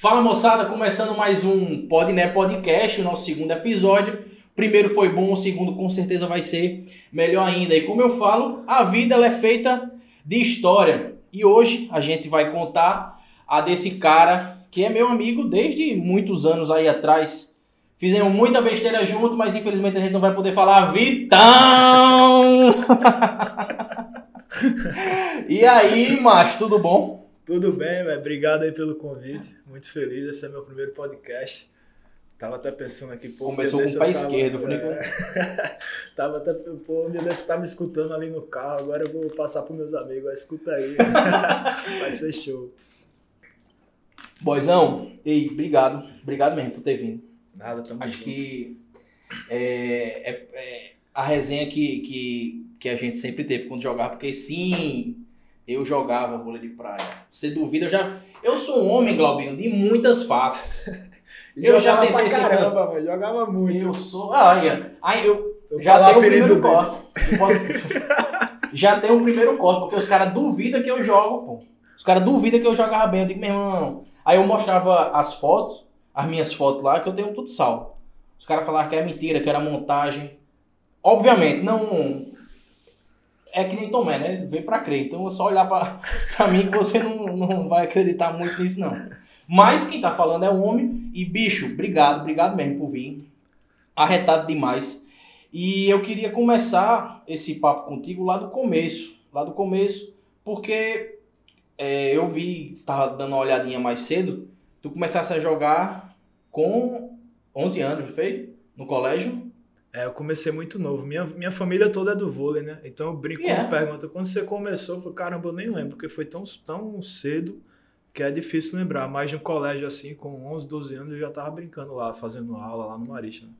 Fala moçada, começando mais um Podné Podcast, o nosso segundo episódio. Primeiro foi bom, o segundo com certeza vai ser melhor ainda. E como eu falo, a vida ela é feita de história. E hoje a gente vai contar a desse cara que é meu amigo desde muitos anos aí atrás. Fizemos muita besteira junto, mas infelizmente a gente não vai poder falar Vitão! e aí, macho, tudo bom? Tudo bem, velho. Obrigado aí pelo convite. Muito feliz. Esse é meu primeiro podcast. Tava até pensando aqui, pô. Começou com o pé esquerdo, por é... Tava até, pô, um dia desse tava escutando ali no carro, agora eu vou passar pros meus amigos, escuta aí. Vai ser show. Boizão, ei, obrigado. Obrigado mesmo por ter vindo. Nada, tamo Acho junto. que é, é- é a resenha que, que, que a gente sempre teve quando jogava, porque sim, eu jogava vôlei de praia. Você duvida, eu já. Eu sou um homem, Glaubinho, de muitas faces. Eu já tentei pra caramba, velho. Jogava muito. Eu sou. Ah, ia. Aí eu, Eu já tenho o primeiro corte. Posso- já tenho o primeiro corte, porque os caras duvidam que eu jogo, pô. Os caras duvidam que eu jogava bem. Eu digo, meu irmão. Aí eu mostrava as fotos, as minhas fotos lá, que eu tenho tudo salvo. Os caras falaram que é mentira, que era montagem. Obviamente, não. É que nem Tomé, né? Vem pra crer. Então é só olhar pra mim que você não, não vai acreditar muito nisso, não. Mas quem tá falando é o homem. E, bicho, obrigado, obrigado mesmo por vir. Arretado demais. E eu queria começar esse papo contigo lá do começo. Lá do começo, porque é, eu vi, tava dando uma olhadinha mais cedo, tu começasse a jogar com 11 anos, não foi? No colégio? É, eu comecei muito novo. Minha, minha família toda é do vôlei, né? Então eu brinco E é. com pergunta. Quando você começou, eu falei, caramba, eu nem lembro, porque foi tão, tão cedo que é difícil lembrar. Mas de um colégio assim, com 11, 12 anos, eu já tava brincando lá, fazendo aula lá no Marista. Né?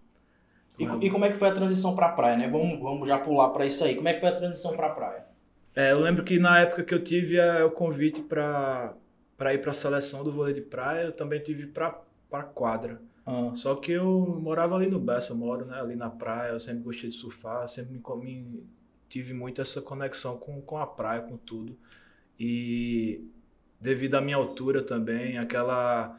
E, e como é que foi a transição pra praia, né? Vamos, vamos já pular pra isso aí. Como é que foi a transição pra praia? É, eu lembro que na época que eu tive é, o convite para para ir para a seleção do vôlei de praia, eu também tive para para quadra. Ah, Só que eu morava ali no Bessa, eu moro né, ali na praia, eu sempre gostei de surfar, sempre me, tive muito essa conexão com, com a praia, com tudo. E devido à minha altura também, aquela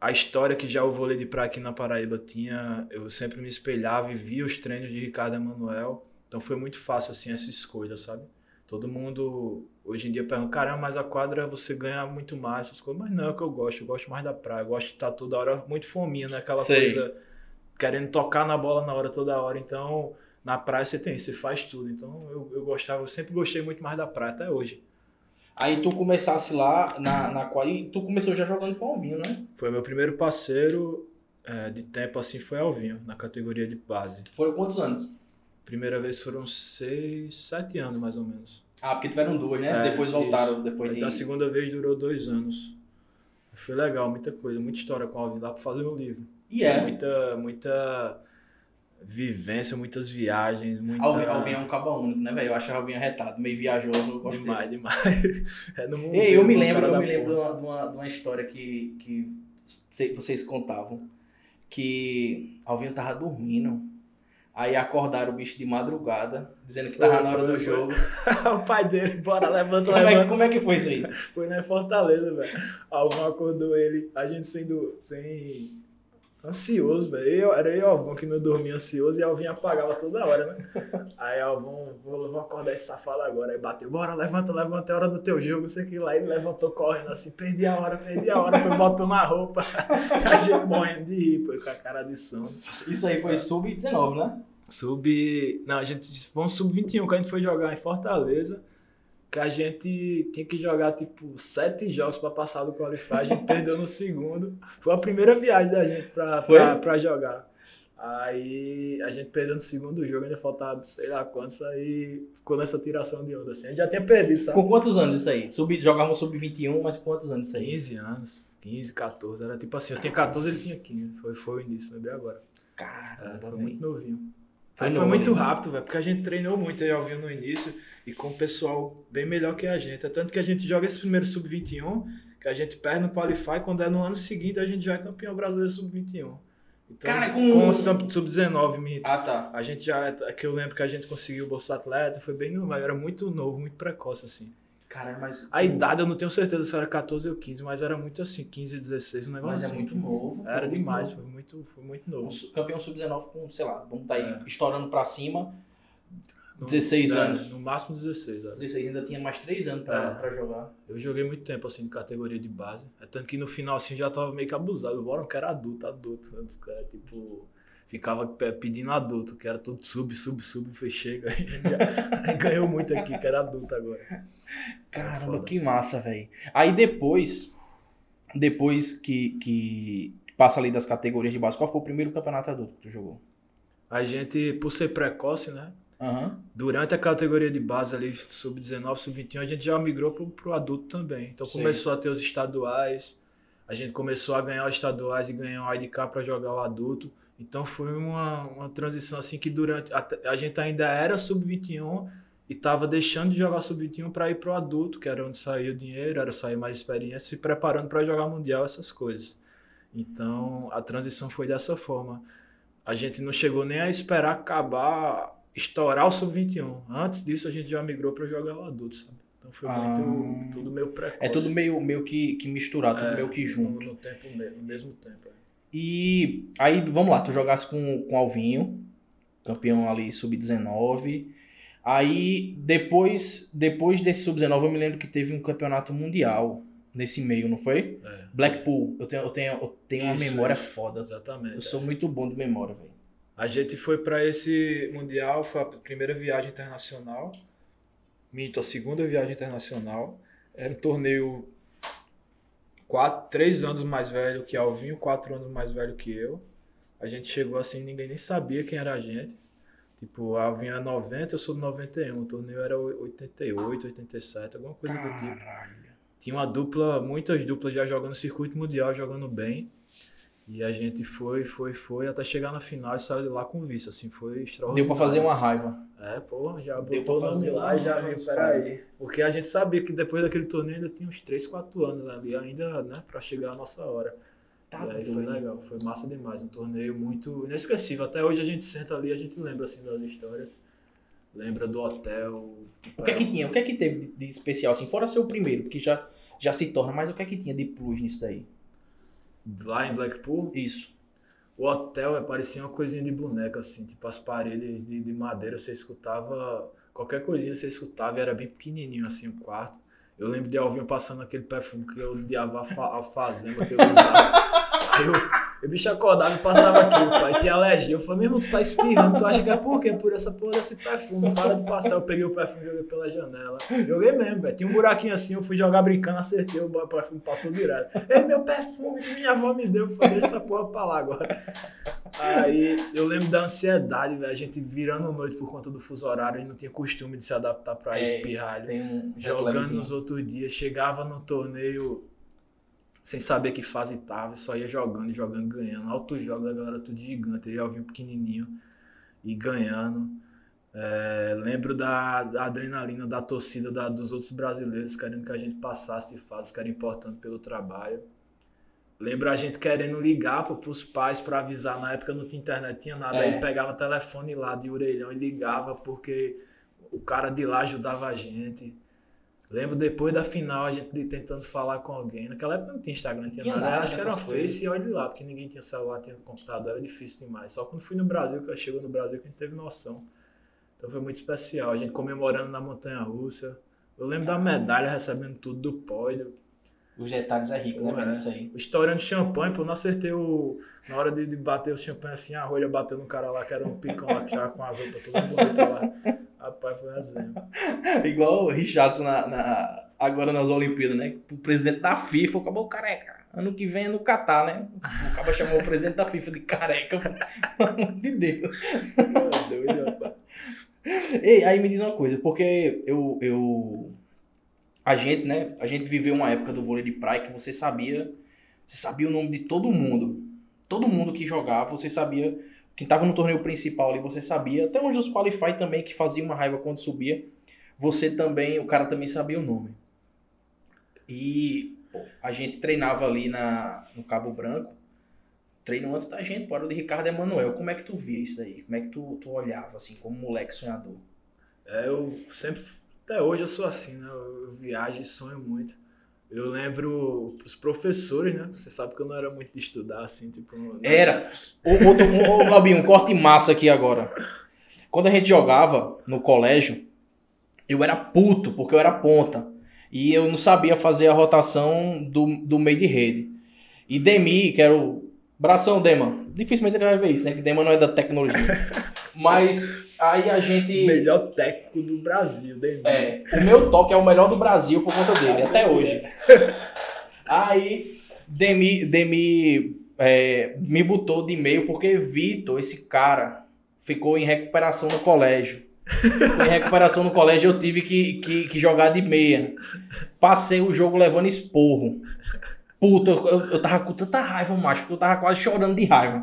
a história que já o vôlei de praia aqui na Paraíba tinha, eu sempre me espelhava e via os treinos de Ricardo Emanuel, então foi muito fácil assim essa escolha, sabe? Todo mundo hoje em dia pergunta, caramba, mas a quadra você ganha muito mais, essas coisas. Mas não é o que eu gosto, eu gosto mais da praia, eu gosto de estar toda hora muito fominha, né? Aquela Sei. coisa querendo tocar na bola na hora toda hora. Então, na praia você tem, você faz tudo. Então, eu, eu gostava, eu sempre gostei muito mais da praia, até hoje. Aí tu começasse lá na, na quadra. E tu começou já jogando com o Alvinho, né? Foi meu primeiro parceiro é, de tempo assim, foi Alvinho, na categoria de base. Foram quantos anos? Primeira vez foram seis, sete anos mais ou menos. Ah, porque tiveram duas, né? É, depois voltaram, isso. depois de. Então a segunda vez durou dois anos. Foi legal, muita coisa, muita história com o Alvin. Dá pra fazer um livro. E é. Muita, muita vivência, muitas viagens, muita... Alvinho, Alvinho é um caba único, né, velho? Eu acho Alvinho arretado, meio viajoso, eu gosto Demais, dele. demais. É no mundo Ei, eu me lembro, eu me lembro de uma, de uma, de uma história que, que vocês contavam. Que Alvinho tava dormindo. Aí acordaram o bicho de madrugada, dizendo que tava Foi, na hora foi, do jogo. o pai dele, bora, levanta, Como é, levanta. como é que foi isso aí? Foi na Fortaleza, velho. Alvão acordou ele, a gente sendo sem. Ansioso, velho. Eu- Era eu e o Alvão que não dormia ansioso e Alvinho apagava toda hora, né? Aí Alvão, vou, vou acordar esse safado agora. Aí bateu, bora, levanta, levanta, é hora do teu jogo, sei que lá. Ele levantou correndo assim, perdi a hora, perdi a hora, foi botando a roupa. A gente morrendo de rir, pô, com a cara de som. Isso aí foi sub-19, né? Sub. Não, a gente. Foi um sub-21 que a gente foi jogar em Fortaleza. Que a gente tinha que jogar, tipo, sete jogos pra passar do Qualify. A gente perdeu no segundo. Foi a primeira viagem da gente pra jogar. Aí a gente perdeu no segundo jogo, ainda faltava sei lá quantos, aí ficou nessa tiração de onda. Assim. A gente já tinha perdido, sabe? Com quantos anos isso aí? Sub, jogavam sub-21, mas quantos anos isso aí? 15 anos. 15, 14. Era tipo assim, eu tinha 14, ele tinha 15. Foi, foi o início, lembrei agora. É, Caramba, foi muito novinho. Foi Foi, muito né? rápido, velho, porque a gente treinou muito aí ao vivo no início e com o pessoal bem melhor que a gente. É tanto que a gente joga esse primeiro sub-21, que a gente perde no Qualify, quando é no ano seguinte a gente já é campeão brasileiro sub-21. Então, Cara, com, com- o sub- sub-19, minto. Ah, tá. A gente já, é que eu lembro que a gente conseguiu o Bolsa Atleta, foi bem era muito novo, muito precoce, assim. Cara, mas. A idade eu não tenho certeza se era 14 ou 15, mas era muito assim, 15, 16, um negócio Mas é assim. muito novo. Era pô, demais, muito foi muito, foi muito novo. novo. Um campeão sub-19 com, sei lá, vamos tá aí É. estourando pra cima. No- 16 é, anos. No máximo 16, era. 16 ainda tinha mais 3 anos pra, É. pra jogar. Eu joguei muito tempo assim, de categoria de base. É tanto que no final assim já tava meio que abusado. Bora, eu quero adulto, adulto. Antes, cara, tipo, ficava pe- pedindo adulto, que era tudo sub, sub, sub, foi chega. Aí ganhou muito aqui, que era adulto agora. Caramba, que massa, velho. Aí depois, depois que, que passa ali das categorias de base, qual foi o primeiro campeonato adulto que tu jogou? A gente, por ser precoce, né? Aham. Durante a categoria de base ali, sub-19, sub-21, a gente já migrou pro, pro adulto também. Então Sei. começou a ter os estaduais, a gente começou a ganhar os estaduais e ganhar o IDK para jogar o adulto. Então foi uma, uma transição assim que durante. até- A, gente ainda era sub-21 e tava deixando de jogar sub-21 para ir pro adulto, que era onde saía o dinheiro, era sair mais experiência, se preparando para jogar mundial, essas coisas. Então a transição foi dessa forma. A gente não chegou nem a esperar acabar, estourar o sub-21. Antes disso a gente já migrou para jogar o adulto, sabe? Então foi Ah. muito, tudo meio precoce. É tudo meio, meio que, que misturado, tudo É, meio que junto. No, no tempo, me- no mesmo tempo. é. E aí, vamos lá, tu jogasse com, com Alvinho, campeão ali sub-19. Aí, depois, depois desse sub-19, eu me lembro que teve um campeonato mundial nesse meio, não foi? É, Blackpool. Eu tenho, eu tenho, eu tenho uma Isso, memória isso. foda. exatamente. Eu sou muito bom de memória, velho. A gente foi para esse mundial, foi a primeira viagem internacional. Minto, a segunda viagem internacional. Era um torneio quatro, três anos mais velho que Alvinho, quatro anos mais velho que eu. A gente chegou assim, ninguém nem sabia quem era a gente. Tipo, a Alvinho era 90, eu sou de 91. O torneio era 88, 87, alguma coisa do tipo. Caralho. Tinha uma dupla, muitas duplas já jogando circuito mundial, jogando bem. E a gente foi, foi, foi, até chegar na final e saiu de lá com vice, assim, foi extraordinário. Deu pra fazer uma raiva. É, pô, já botou o pra nome lá e já viu, dos peraí. Porque a gente sabia que depois daquele torneio ainda tinha uns 3, 4 anos ali, ainda, né, pra chegar a nossa hora. Tá e aí foi legal, foi massa demais, um torneio muito inesquecível. Até hoje a gente senta ali, a gente lembra, assim, das histórias. Lembra do hotel. O que é que tinha? O que é que teve de, especial? Assim, fora ser o primeiro, porque já, já se torna, mas o que é que tinha de plus nisso daí? Lá em Blackpool, Isso. O hotel é, parecia uma coisinha de boneca, assim, tipo as paredes de, de madeira, você escutava, qualquer coisinha você escutava e era bem pequenininho assim o quarto. Eu lembro de Alvinho passando aquele perfume que eu odiava a, fa- a fazenda que eu usava. Aí eu, o bicho acordava e passava aquilo, pai, tinha alergia. Eu falei, meu irmão, tu tá espirrando, tu acha que é por quê? Por essa porra desse perfume, para de passar. Eu peguei o perfume e joguei pela janela. Joguei mesmo, velho. Tinha um buraquinho assim, eu fui jogar brincando, acertei, o perfume passou direto. Ei, meu perfume que minha avó me deu, eu falei, essa porra pra lá agora. Aí eu lembro da ansiedade, velho. A gente virando noite por conta do fuso horário e não tinha costume de se adaptar pra É, um Jogando nos outros dias, chegava no torneio sem saber que fase tava, só ia jogando, jogando, ganhando. Altos jogos, a galera tudo gigante, eu vinha pequenininho e ganhando. É, lembro da, da adrenalina da torcida da- dos outros brasileiros querendo que a gente passasse de fase, que era importante pelo trabalho. Lembro a gente querendo ligar para os pais para avisar. Na época não tinha internet, tinha nada. É. Aí pegava telefone lá de orelhão e ligava porque o cara de lá ajudava a gente. Lembro depois da final a gente tentando falar com alguém. Naquela época não tinha Instagram, não tinha, Tinha nada. nada Acho que era dessas Face e olha lá, porque ninguém tinha celular, tinha computador, era difícil demais. Só quando fui no Brasil, que eu chegou no Brasil, que a gente teve noção. Então foi muito especial. A gente comemorando na Montanha Russa. Eu lembro da medalha recebendo tudo do pódio. Os detalhes é rico, né, velho? é. Isso aí. Estourando champanhe, pô, não acertei o. Na hora de, de bater o champanhe assim, a rolha bateu no cara lá, que era um picão lá, que tava com as roupas todas bonitas lá. Rapaz, foi resenha. Igual o Richardson na, na- agora nas Olimpíadas, né? O presidente da FIFA acabou careca. Ano que vem é no Catar, né? O cara chamou o presidente da FIFA de careca. Pelo amor de Deus. Meu Deus, rapaz. Ei, aí me diz uma coisa, porque eu, eu. A gente, né? A gente viveu uma época do vôlei de praia que você sabia. Você sabia o nome de todo mundo. Todo mundo que jogava, você sabia. Quem tava no torneio principal ali, você sabia. Até uns dos Qualify também, que fazia uma raiva quando subia. Você também, o cara também sabia o nome. E pô, a gente treinava ali na, no Cabo Branco. Treino antes da gente, pô, era o de Ricardo Emanuel. Como é que tu via isso daí? Como é que tu, tu olhava, assim, como moleque sonhador? É, eu sempre Até hoje eu sou assim, né? Eu viajo e sonho muito. Eu lembro os professores, né? Você sabe que eu não era muito de estudar, assim, tipo... não- Era. Ô, Glaubinho, um corte massa aqui agora. Quando a gente jogava no colégio, eu era puto, porque eu era ponta. E eu não sabia fazer a rotação do, do meio de rede. E Demi, que era o bração Dema. Dificilmente ele vai ver isso, né? Que Dema não é da tecnologia. Mas aí a gente. Melhor técnico do Brasil, Demi. É, o meu toque é o melhor do Brasil por conta dele, até hoje. Aí, Demi, Demi é, me botou de meio porque Vitor, esse cara, ficou em recuperação no colégio. Em recuperação no colégio, eu tive que, que, que jogar de meia. Passei o jogo levando esporro. Puta, eu, eu, tava com tanta raiva, macho, porque eu tava quase chorando de raiva.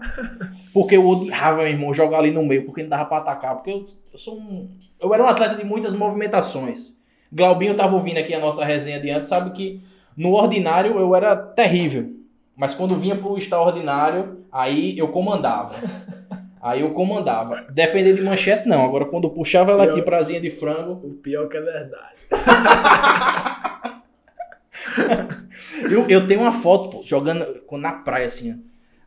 Porque eu odiava, meu irmão, jogar ali no meio, porque não dava pra atacar. Porque eu, eu sou um. Eu era um atleta de muitas movimentações. Glaubinho tava ouvindo aqui a nossa resenha de antes, sabe que no ordinário eu era terrível. Mas quando vinha pro extraordinário, aí eu comandava. Aí eu comandava. Defender de manchete, não. Agora, quando puxava ela aqui pra asinha de frango, O pior que é verdade. Eu, eu tenho uma foto, pô, jogando com- na praia, assim,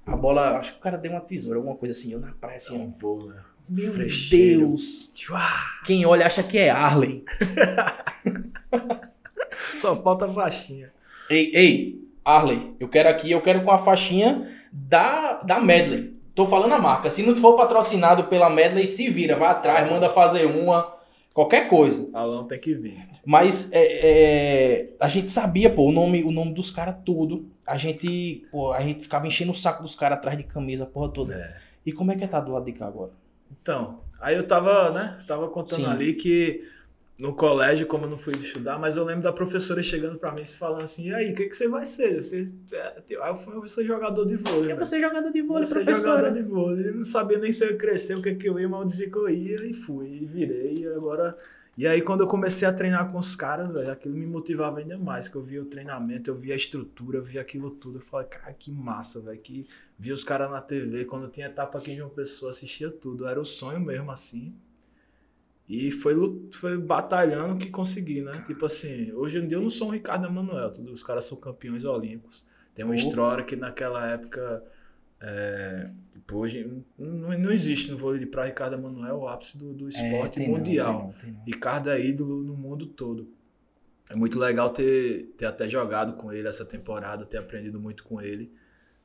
ó. A bola, acho que o cara deu uma tesoura, alguma coisa assim, eu na praia, assim, Um né? Meu frecheiro. Deus! Quem olha acha que é Arley. Só falta a faixinha. Ei, ei, Arley, eu quero aqui, eu quero com a faixinha da, da Medley. Tô falando a marca. Se não for patrocinado pela Medley, se vira, vai atrás, manda fazer uma, qualquer coisa. Alão tem que vir. Mas é, é, a gente sabia, pô, o nome, o nome dos caras tudo. A gente, pô, a gente ficava enchendo o saco dos caras atrás de camisa, a porra toda. É. E como é que tá do lado de cá agora? Então, aí eu tava, né? Tava contando Sim. ali que no colégio, como eu não fui estudar, mas eu lembro da professora chegando pra mim e falando assim: e aí, o que, que você vai ser? Você, você- aí eu fui eu vou ser jogador de vôlei. É né? você jogador de vôlei, Vou ser professora. jogador de vôlei. Eu não sabia nem se eu ia crescer, o que, que eu ia, mas eu dizia que eu ia e fui, e virei. E agora. E aí, quando eu comecei a treinar com os caras, velho, aquilo me motivava ainda mais. Que eu via o treinamento, eu via a estrutura, eu via aquilo tudo. Eu falei, cara, que massa, velho. Que via os caras na TV. Quando tinha etapa aqui em João Pessoa, assistia tudo. Era o sonho mesmo, assim. E foi, foi batalhando que consegui, né? Tipo assim, hoje em dia eu não sou um Ricardo Emanuel, os caras são campeões olímpicos. Tem uma história que naquela época, é, tipo, hoje não, não existe no vôlei de praia Ricardo Emanuel o ápice do, do esporte É, tem não, mundial. tem não, tem não. Ricardo é ídolo no mundo todo. É muito legal ter, ter até jogado com ele essa temporada, ter aprendido muito com ele.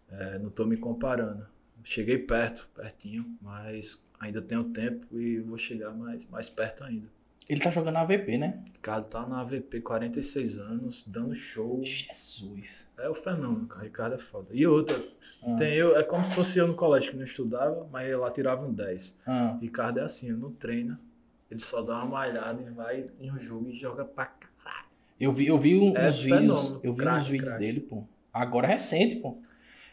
É, não tô me comparando. Cheguei perto, pertinho, mas ainda tenho tempo e vou chegar mais, mais perto ainda. Ele tá jogando AVP, né? Ricardo tá na AVP, 46 anos, dando show. Jesus. É o fenômeno, cara. Ricardo é foda. E outra, Ah, tem eu, é como se fosse eu no colégio que não estudava, mas lá tirava um 10. ah. Ricardo é assim, ele não treina, ele só dá uma malhada e vai em um jogo e joga pra caralho. Eu vi, eu vi um- É uns vídeos, fenômeno, eu vi craque, uns vídeos craque. dele, pô. Agora recente, pô.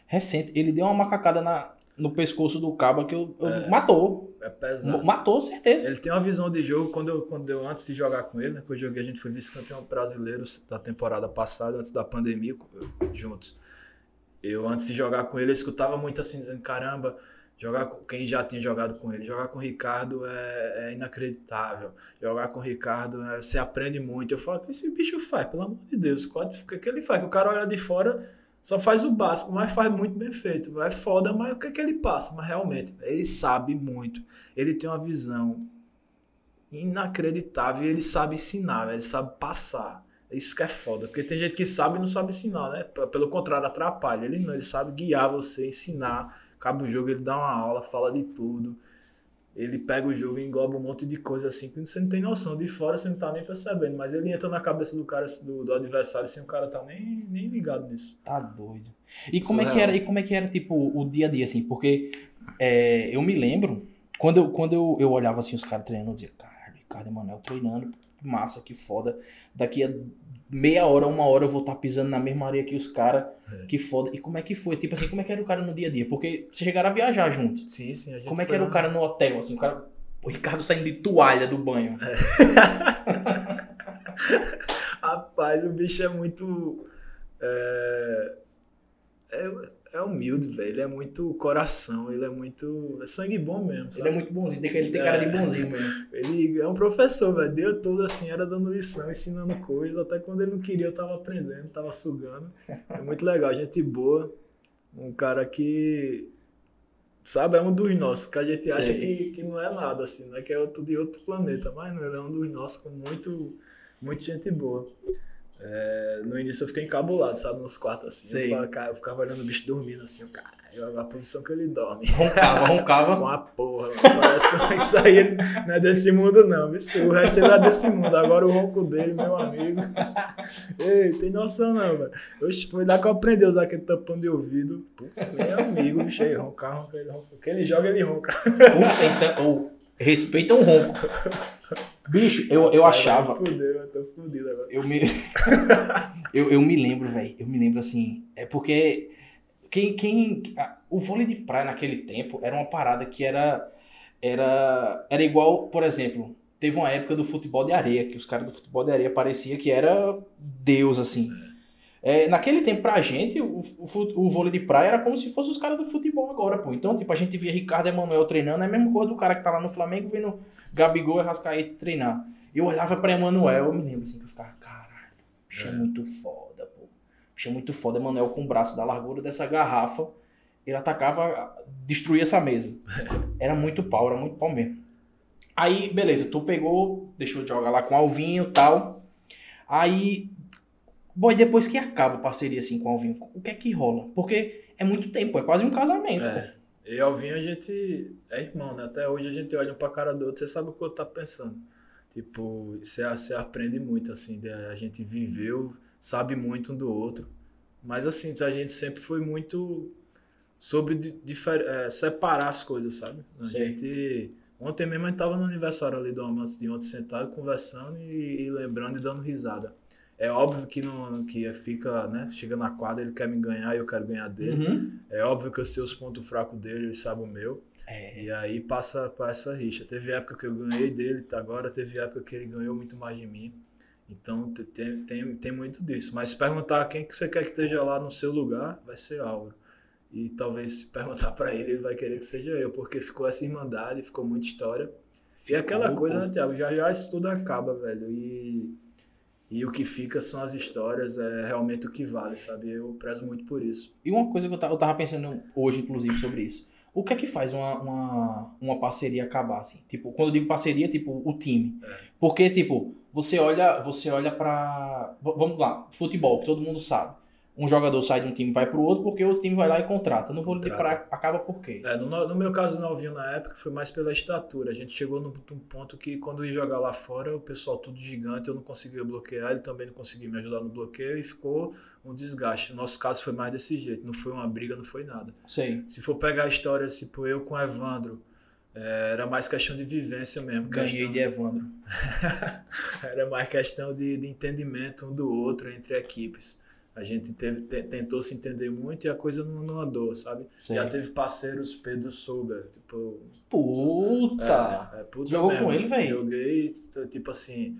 Recente. Ele deu uma macacada na, no pescoço do cabo que eu, eu- matou. É pesado. Matou, certeza. Ele tem uma visão de jogo quando eu, quando eu antes de jogar com ele, né? Que eu joguei, a gente foi vice-campeão brasileiro da temporada passada, antes da pandemia, juntos. Eu, antes de jogar com ele, eu escutava muito assim, dizendo: caramba, jogar com quem já tinha jogado com ele, jogar com o Ricardo é, é inacreditável. Jogar com o Ricardo, é, você aprende muito. Eu falo: o que esse bicho faz? Pelo amor de Deus, o que, que ele faz? Que o cara olha de fora. Só faz o básico, mas faz muito bem feito. É foda, mas o que, que ele passa? Mas realmente, ele sabe muito. Ele tem uma visão inacreditável e ele sabe ensinar, ele sabe passar. Isso que é foda, porque tem gente que sabe e não sabe ensinar, né? Pelo contrário, atrapalha. Ele não, ele sabe guiar você, ensinar. Acaba o jogo, ele dá uma aula, fala de tudo. Ele pega o jogo e engloba um monte de coisa assim que você não tem noção. De fora você não tá nem percebendo, mas ele entra na cabeça do cara, do, do adversário, sem o cara tá nem, nem ligado nisso. Tá doido. E como é que era, e como é que era, tipo, o dia a dia, assim? Porque é, eu me lembro, quando eu, quando eu, eu olhava assim os caras treinando, eu dizia, caralho, Ricardo Emanuel treinando, que massa, que foda. Daqui a meia hora, uma hora eu vou estar pisando na mesma areia que os caras, É. que foda. E como é que foi? Tipo assim, como é que era o cara no dia a dia? Porque vocês chegaram a viajar junto. Sim, sim. A gente Como é que era o cara no hotel, assim, o cara... O Ricardo saindo de toalha do banho. Rapaz, o bicho é muito. é, é, é humilde, velho. Ele é muito coração, ele é muito. É sangue bom mesmo. Sabe? Ele é muito bonzinho, tem, ele tem cara de bonzinho mesmo. Ele é um professor, velho. Deu tudo assim, era dando lição, ensinando coisas. Até quando ele não queria, eu tava aprendendo, tava sugando. É muito legal, gente boa. Um cara que. Sabe, é um dos nossos, que a gente acha que, que não é nada, assim, né? Que é outro de outro planeta. Mas não, ele é um dos nossos com muito, muito gente boa. É, no início eu fiquei encabulado, sabe? Nos quartos assim. Sei. Eu, ficava, eu ficava olhando o bicho dormindo assim, o cara. A posição que ele dorme. Roncava, roncava. Com a porra, mano. Parece isso aí não é desse mundo, não. Isso, o resto ele é desse mundo. Agora o ronco dele, meu amigo. Ei, tem noção não, velho. Foi lá que eu aprendi a usar aquele tampão de ouvido. Puta, meu amigo, bicho aí, roncar, roncar, ele ronca. O que ele joga, ele ronca. Puta, então, oh, respeita o ronco. Bicho, eu, eu achava. Fudeu, eu tô fudido agora. Eu me, eu, eu me lembro, velho. Eu me lembro assim. É porque. Quem, quem, o vôlei de praia naquele tempo era uma parada que era. Era, era igual, por exemplo, teve uma época do futebol de areia, que os caras do futebol de areia parecia que era Deus, assim. É, naquele tempo, pra gente, o, o, o vôlei de praia era como se fosse os caras do futebol agora, pô. Então, tipo, a gente via Ricardo Emanuel treinando, é a mesma coisa do cara que tá lá no Flamengo vendo Gabigol e Rascaeta treinar. Eu olhava pra Emanuel, eu me lembro assim, que eu ficava, caralho, bicho é, muito foda, pô. Bicho é muito foda. Emanuel com o braço da largura dessa garrafa, ele atacava, destruía essa mesa. Era muito pau, era muito pau mesmo. Aí, beleza, tu pegou, deixou de jogar lá com Alvinho e tal. Aí, boy, depois que acaba a parceria assim com o Alvinho, o que é que rola? Porque é muito tempo, é quase um casamento. É. E Alvinho a gente é irmão, né? Até hoje a gente olha um pra cara do outro, você sabe o que o outro tá pensando. Tipo, você, você aprende muito, assim, a gente viveu, sabe muito um do outro. Mas assim, a gente sempre foi muito sobre de, é, separar as coisas, sabe? A Sim. gente. Ontem mesmo a gente tava no aniversário ali do Amante de ontem, sentado, conversando e, e lembrando e dando risada. É óbvio que não que fica, né? Chega na quadra, ele quer me ganhar e eu quero ganhar dele. Uhum. É óbvio que eu sei os pontos fracos dele, ele sabe o meu. É, E aí passa para essa rixa. Teve época que eu ganhei dele, tá? agora teve época que ele ganhou muito mais de mim. Então te- tem, tem, tem muito disso. Mas se perguntar quem que você quer que esteja lá no seu lugar, vai ser Álvaro. E talvez se perguntar para ele, ele vai querer que seja eu, porque ficou essa irmandade, ficou muita história. E aquela coisa, né, Thiago? Já já isso tudo acaba, velho. E, e o que fica são as histórias, é realmente o que vale, sabe? Eu prezo muito por isso. E uma coisa que eu tava, eu tava pensando hoje, inclusive, sobre isso. O que é que faz uma, uma, uma parceria acabar, assim? Tipo, quando eu digo parceria, tipo, o time. É. Porque, tipo, você olha, você olha pra... Vamos lá, futebol, que todo mundo sabe. Um jogador sai de um time e vai pro outro porque o time vai lá e contrata. Vôlei de Contrata. praia acaba por quê? É, no, no meu caso, novinho na época, foi mais pela estatura. A gente chegou num, num ponto que quando ia jogar lá fora, o pessoal tudo gigante, eu não conseguia bloquear, ele também não conseguia me ajudar no bloqueio e ficou um desgaste. No nosso caso foi mais desse jeito, não foi uma briga, não foi nada. Sei. Se for pegar a história, tipo, eu com o Evandro, é, era mais questão de vivência mesmo. Ganhei questão- de Evandro. era mais questão de, de entendimento um do outro entre equipes. A gente teve, te- tentou se entender muito e a coisa não, não andou, sabe? Sei. Já teve parceiros, Pedro Souber, tipo, Puta! é, é, puta Jogou mesmo. com ele, velho? Joguei, tipo assim,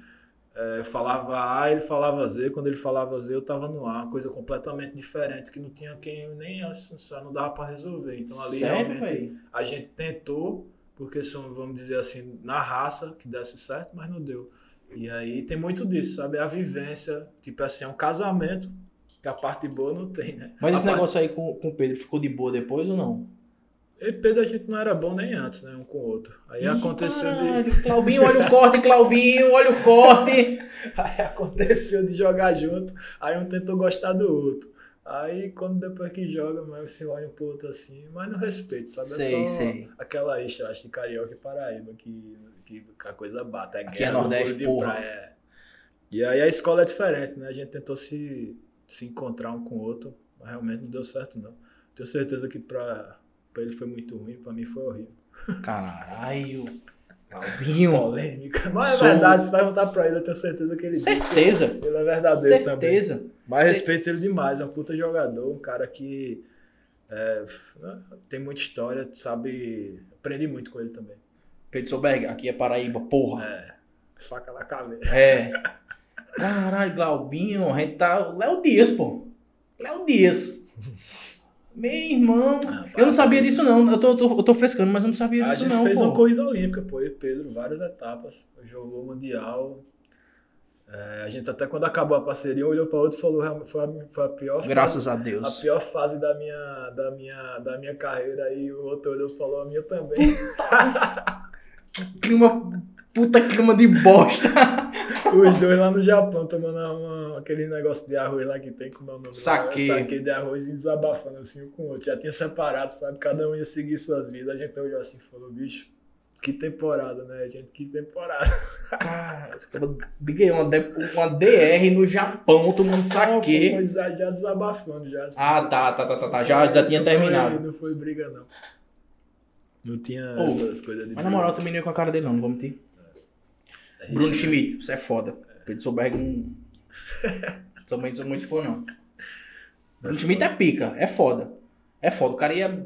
é, falava A, ele falava Z, quando ele falava Z eu tava no A, uma coisa completamente diferente, que não tinha quem, nem só não dava pra resolver. Então ali Sério, realmente velho? a gente tentou, porque são, vamos dizer assim, na raça, que desse certo, mas não deu. E aí tem muito disso, sabe? A vivência, tipo assim, é um casamento, que a parte boa não tem, né? Mas A esse parte- negócio aí com, com o Pedro ficou de boa depois ou não? E Pedro a gente não era bom nem antes, né? Um com o outro. Aí Ih, aconteceu de. caralho, Claubinho, olha o corte, Claubinho, olha o corte. Aí aconteceu de jogar junto, aí um tentou gostar do outro. Aí quando depois que joga, mas você olha um pro outro assim, mas no respeito, sabe? Sei, é só sei. aquela isca, acho, de Carioca e Paraíba, que, que a coisa bate. É Aqui guerra é Nordeste, de porra. praia, é. E aí a escola é diferente, né? A gente tentou se, se encontrar um com o outro, mas realmente não deu certo, não. Tenho certeza que pra, pra ele foi muito ruim, pra mim foi horrível. Caralho. Claubinho. Polêmica. Mas é Sou- verdade, se perguntar pra ele, eu tenho certeza que ele diz. Certeza. Ele é verdadeiro também. Certeza. Mas respeito ele demais, é um puta jogador, um cara que é, né, tem muita história, sabe. Aprendi muito com ele também. Pedro Soberg, aqui é Paraíba, porra. É, faca na caveira. É. Caralho, Glaubinho, a gente tá. Léo Dias, pô. Léo Dias. Meu irmão, eu não sabia disso não. Eu tô, eu tô, eu tô frescando, mas eu não sabia A disso gente não, fez pô. uma corrida olímpica, pô, e Pedro, várias etapas. Jogou mundial. É, a gente até quando acabou a parceria olhou para outro e falou "Realmente, foi a, foi a pior fase, Graças a a Deus. pior fase da minha, da minha, da minha carreira e o outro olhou e falou a minha também. Clima, puta clima de bosta. Os dois lá no Japão tomando uma- aquele negócio de arroz lá que tem com o meu nome. lá. Saquê. Saquê de arroz e desabafando assim um com o outro. Já tinha separado, sabe? Cada um ia seguir suas vidas. A gente olhou assim e falou, bicho, que temporada, né, gente? Que temporada. Cara, esse cara liguei uma, DR no Japão tomando saque. Foi já desabafando já. assim. Ah, tá, tá, tá, tá, tá. Já, já tinha terminado. não foi briga, não. Não tinha essas coisas de Mas na moral, eu também não ia com a cara dele, não, não vou mentir. Briga. Bruno Schmidt, você é foda. Pedro Solberg não. Também não sou muito fã, não. Bruno Schmidt é pica, é foda. É foda. O cara ia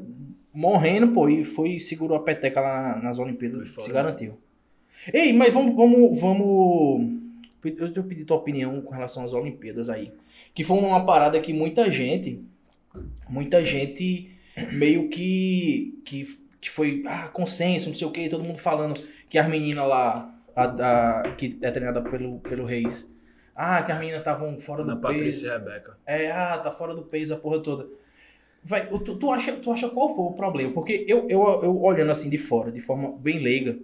morrendo, pô, e foi segurou a peteca lá na- nas Olimpíadas. foda. Se garantiu. Ei, mas vamos, vamos, vamos. Eu eu pedi tua opinião com relação às Olimpíadas aí. Que foi uma parada que muita gente. Muita gente meio que. que, que foi. Ah, consenso, não sei o que, todo mundo falando que as meninas lá. A, a- que é treinada pelo, pelo Reis. Ah, que as meninas estavam fora Ana do peso. Patrícia e Rebeca. É, ah, tá fora do peso a porra toda. Vai, tu, tu, acha, tu acha qual foi o problema? Porque eu, eu, eu olhando assim de fora, de forma bem leiga,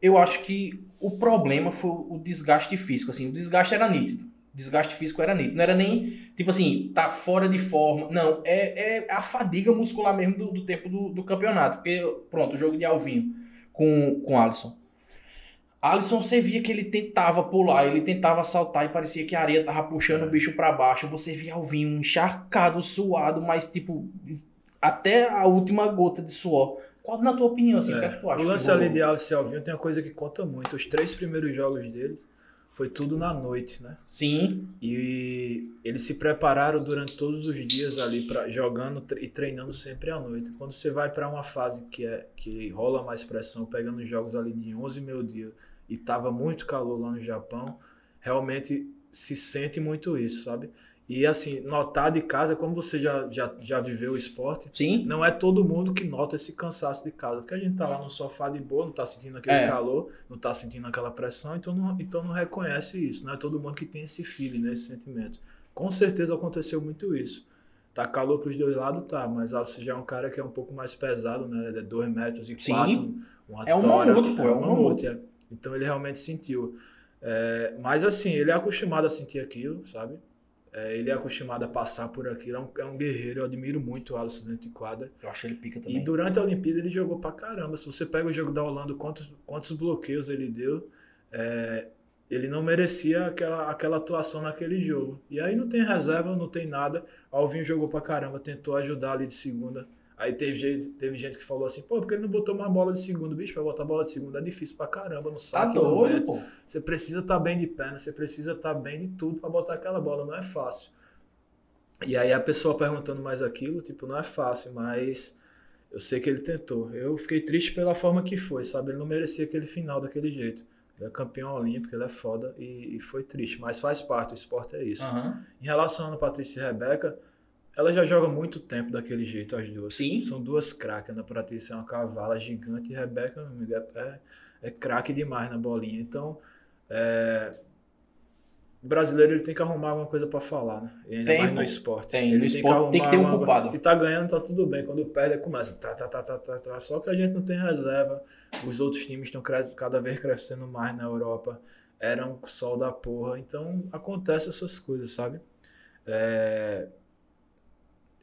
eu acho que o problema foi o desgaste físico. Assim, o desgaste era nítido. O desgaste físico era nítido. Não era nem, tipo assim, tá fora de forma. Não, é, é a fadiga muscular mesmo do, do tempo do, do campeonato. Porque, pronto, o jogo de Alvinho com, com Alisson. Alisson, você via que ele tentava pular, ele tentava saltar e parecia que a areia tava puxando o bicho pra baixo. Você via Alvinho encharcado, suado, mas tipo, até a última gota de suor. Qual, na tua opinião, assim, o que é que tu acha? O que lance ali de Alice e Alvinho tem uma coisa que conta muito. Os três primeiros jogos dele foi tudo na noite, né? Sim, E eles se prepararam durante todos os dias ali para jogando e treinando sempre à noite. Quando você vai para uma fase que é que rola mais pressão, pegando os jogos ali de 11 meio dia e tava muito calor lá no Japão, realmente se sente muito isso, sabe? E assim, notar de casa, como você já, já, já viveu o esporte, sim. não é todo mundo que nota esse cansaço de casa, porque a gente tá lá no sofá de boa, não tá sentindo aquele É. calor, não tá sentindo aquela pressão, então não, então não reconhece isso. Não é todo mundo que tem esse feeling, né, esse sentimento. Com certeza aconteceu muito isso. Tá calor pros dois lados, tá, mas Alisson já é um cara que é um pouco mais pesado, né? É 2 metros e Sim. 4, uma É um tora, mamute, pô, é um mamute. é. Então ele realmente sentiu. É, mas assim, ele é acostumado a sentir aquilo, sabe? É, ele é acostumado a passar por aquilo, é um, é um guerreiro, eu admiro muito o Alisson dentro de quadra. Eu acho ele pica E também. durante a Olimpíada ele jogou pra caramba. Se você pega o jogo da Holanda, quantos, quantos bloqueios ele deu, é, ele não merecia aquela, aquela atuação naquele jogo. E aí não tem reserva, não tem nada. Alvinho jogou pra caramba, tentou ajudar ali de segunda. Aí teve gente, teve gente que falou assim, pô, por que ele não botou uma bola de segundo? Bicho, pra botar bola de segunda é difícil pra caramba, no Tá saque, no doido, vento. pô. Você precisa estar bem de perna, você precisa estar bem de tudo pra botar aquela bola, não é fácil. E aí a pessoa perguntando mais aquilo, tipo, não é fácil, mas eu sei que ele tentou. Eu fiquei triste pela forma que foi, sabe? Ele não merecia aquele final daquele jeito. Ele é campeão olímpico, ele é foda e, e foi triste, mas faz parte, o esporte é isso. Aham. Em relação a Patrícia e Rebeca, ela já joga muito tempo daquele jeito, as duas. Sim. São duas craques. Ana Patrícia é uma cavala gigante e Rebeca, meu amigo, é, é, é craque demais na bolinha. Então, é, o brasileiro ele tem que arrumar alguma coisa pra falar, né? E ainda Tem, mais no esporte. Tem. Ele No esporte tem que ter um culpado. Se tá ganhando, tá tudo bem. Quando perde, começa. Tá, tá, tá, tá, tá, tá. Só que a gente não tem reserva. Os outros times estão cada vez crescendo mais na Europa. Era um sol da porra. Então, acontece essas coisas, sabe? É,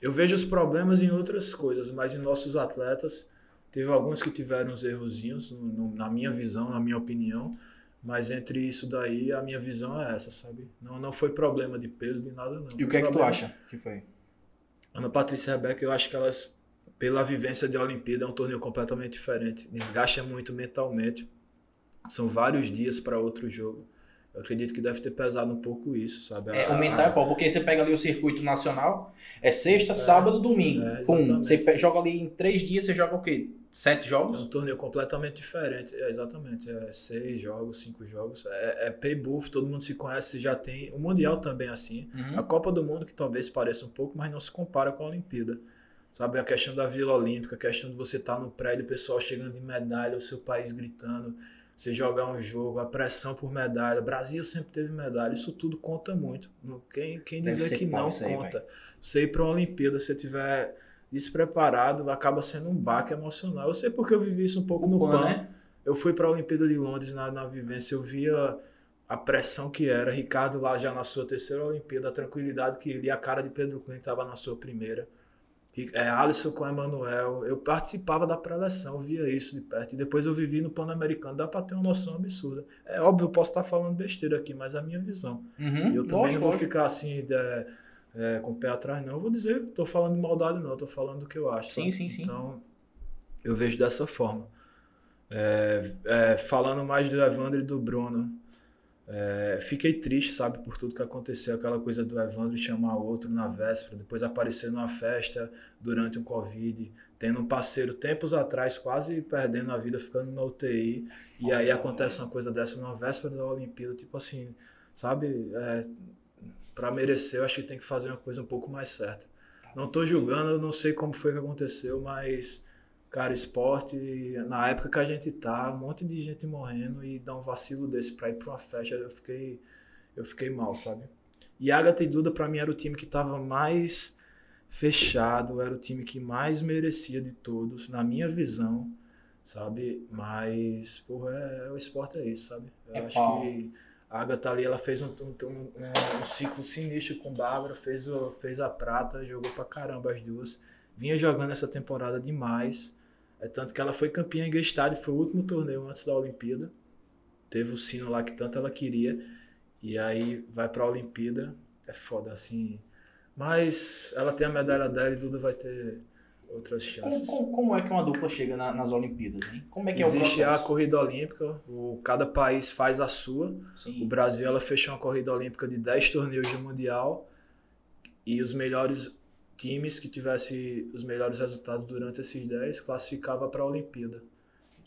Eu vejo os problemas em outras coisas, mas em nossos atletas, teve alguns que tiveram uns errozinhos, no- na minha visão, na minha opinião, mas entre isso daí, a minha visão é essa, sabe? Não, não foi problema de peso, de nada, não. E o que é que tu acha que foi? Ana Patrícia e Rebeca, eu acho que elas, pela vivência de Olimpíada, é um torneio completamente diferente. Desgaste é muito mentalmente. São vários dias para outro jogo. Eu acredito que deve ter pesado um pouco isso, sabe? É, A- o mental é pau, porque você pega ali o circuito nacional, é sexta, É, sábado, domingo. é, Pum. Você joga ali em três dias, você joga o quê? Sete É jogos? um torneio completamente diferente. É, exatamente. É seis jogos, cinco jogos. É, é pay buff, todo mundo se conhece, já tem. O Mundial também é assim. Uhum. A Copa do Mundo, que talvez pareça um pouco, mas não se compara com a Olimpíada. Sabe, a questão da Vila Olímpica, a questão de você estar no prédio, o pessoal chegando de medalha, o seu país gritando, você jogar um jogo, a pressão por medalha. O Brasil sempre teve medalha, isso tudo conta muito. Quem, quem dizer que não aí, conta. Véio. Você ir para uma Olimpíada, se tiver despreparado, acaba sendo um baque emocional. Eu sei porque eu vivi isso um pouco o no PAN, né? Eu fui para a Olimpíada de Londres na, na vivência, eu via a pressão que era. Ricardo lá já na sua terceira Olimpíada, a tranquilidade que ele, a cara de Pedro Cunha estava na sua primeira é, Alisson com Emanuel. Eu participava da preleção, via isso de perto. E depois eu vivi no Pan-Americano. Dá para ter uma noção absurda. É óbvio, eu posso estar falando besteira aqui, mas é a minha visão. Uhum, e eu também lógico, não vou lógico. ficar assim de, é, com o pé atrás, não. Eu vou dizer, estou falando de maldade, não. Estou falando do que eu acho. Sim, sim, sim. Então, eu vejo dessa forma. É, é, falando mais do Evandro e do Bruno. É, fiquei triste, sabe, por tudo que aconteceu, aquela coisa do Evandro chamar outro na véspera, depois aparecer numa festa durante um Covid, tendo um parceiro tempos atrás quase perdendo a vida, ficando na UTI, e aí acontece uma coisa dessa na véspera da Olimpíada, tipo assim, sabe, é, para merecer eu acho que tem que fazer uma coisa um pouco mais certa. Não tô julgando, eu não sei como foi que aconteceu, mas Cara, esporte, na época que a gente tá, um monte de gente morrendo e dar um vacilo desse pra ir pra uma festa, eu fiquei, eu fiquei mal, sabe? E Agatha e Duda, pra mim, era o time que tava mais fechado, era o time que mais merecia de todos, na minha visão, sabe? Mas, porra, é, o esporte é isso, sabe? Eu é acho pau. que a Agatha ali, ela fez um, um, um, um ciclo sinistro com Bárbara, fez, o, fez a prata, jogou pra caramba as duas. Vinha jogando essa temporada demais. É tanto que ela foi campeã em Gestado, foi o último torneio antes da Olimpíada. Teve o sino lá que tanto ela queria. E aí vai pra Olimpíada. É foda, assim. Mas ela tem a medalha dela e Duda vai ter outras chances. Como, como, como, é que uma dupla chega na, nas Olimpíadas? Hein? Como é que Existe é o a corrida olímpica, o, cada país faz a sua. Sim. O Brasil ela fechou uma corrida olímpica de 10 torneios de mundial e os melhores times que tivesse os melhores resultados durante esses 10 classificava para a Olimpíada.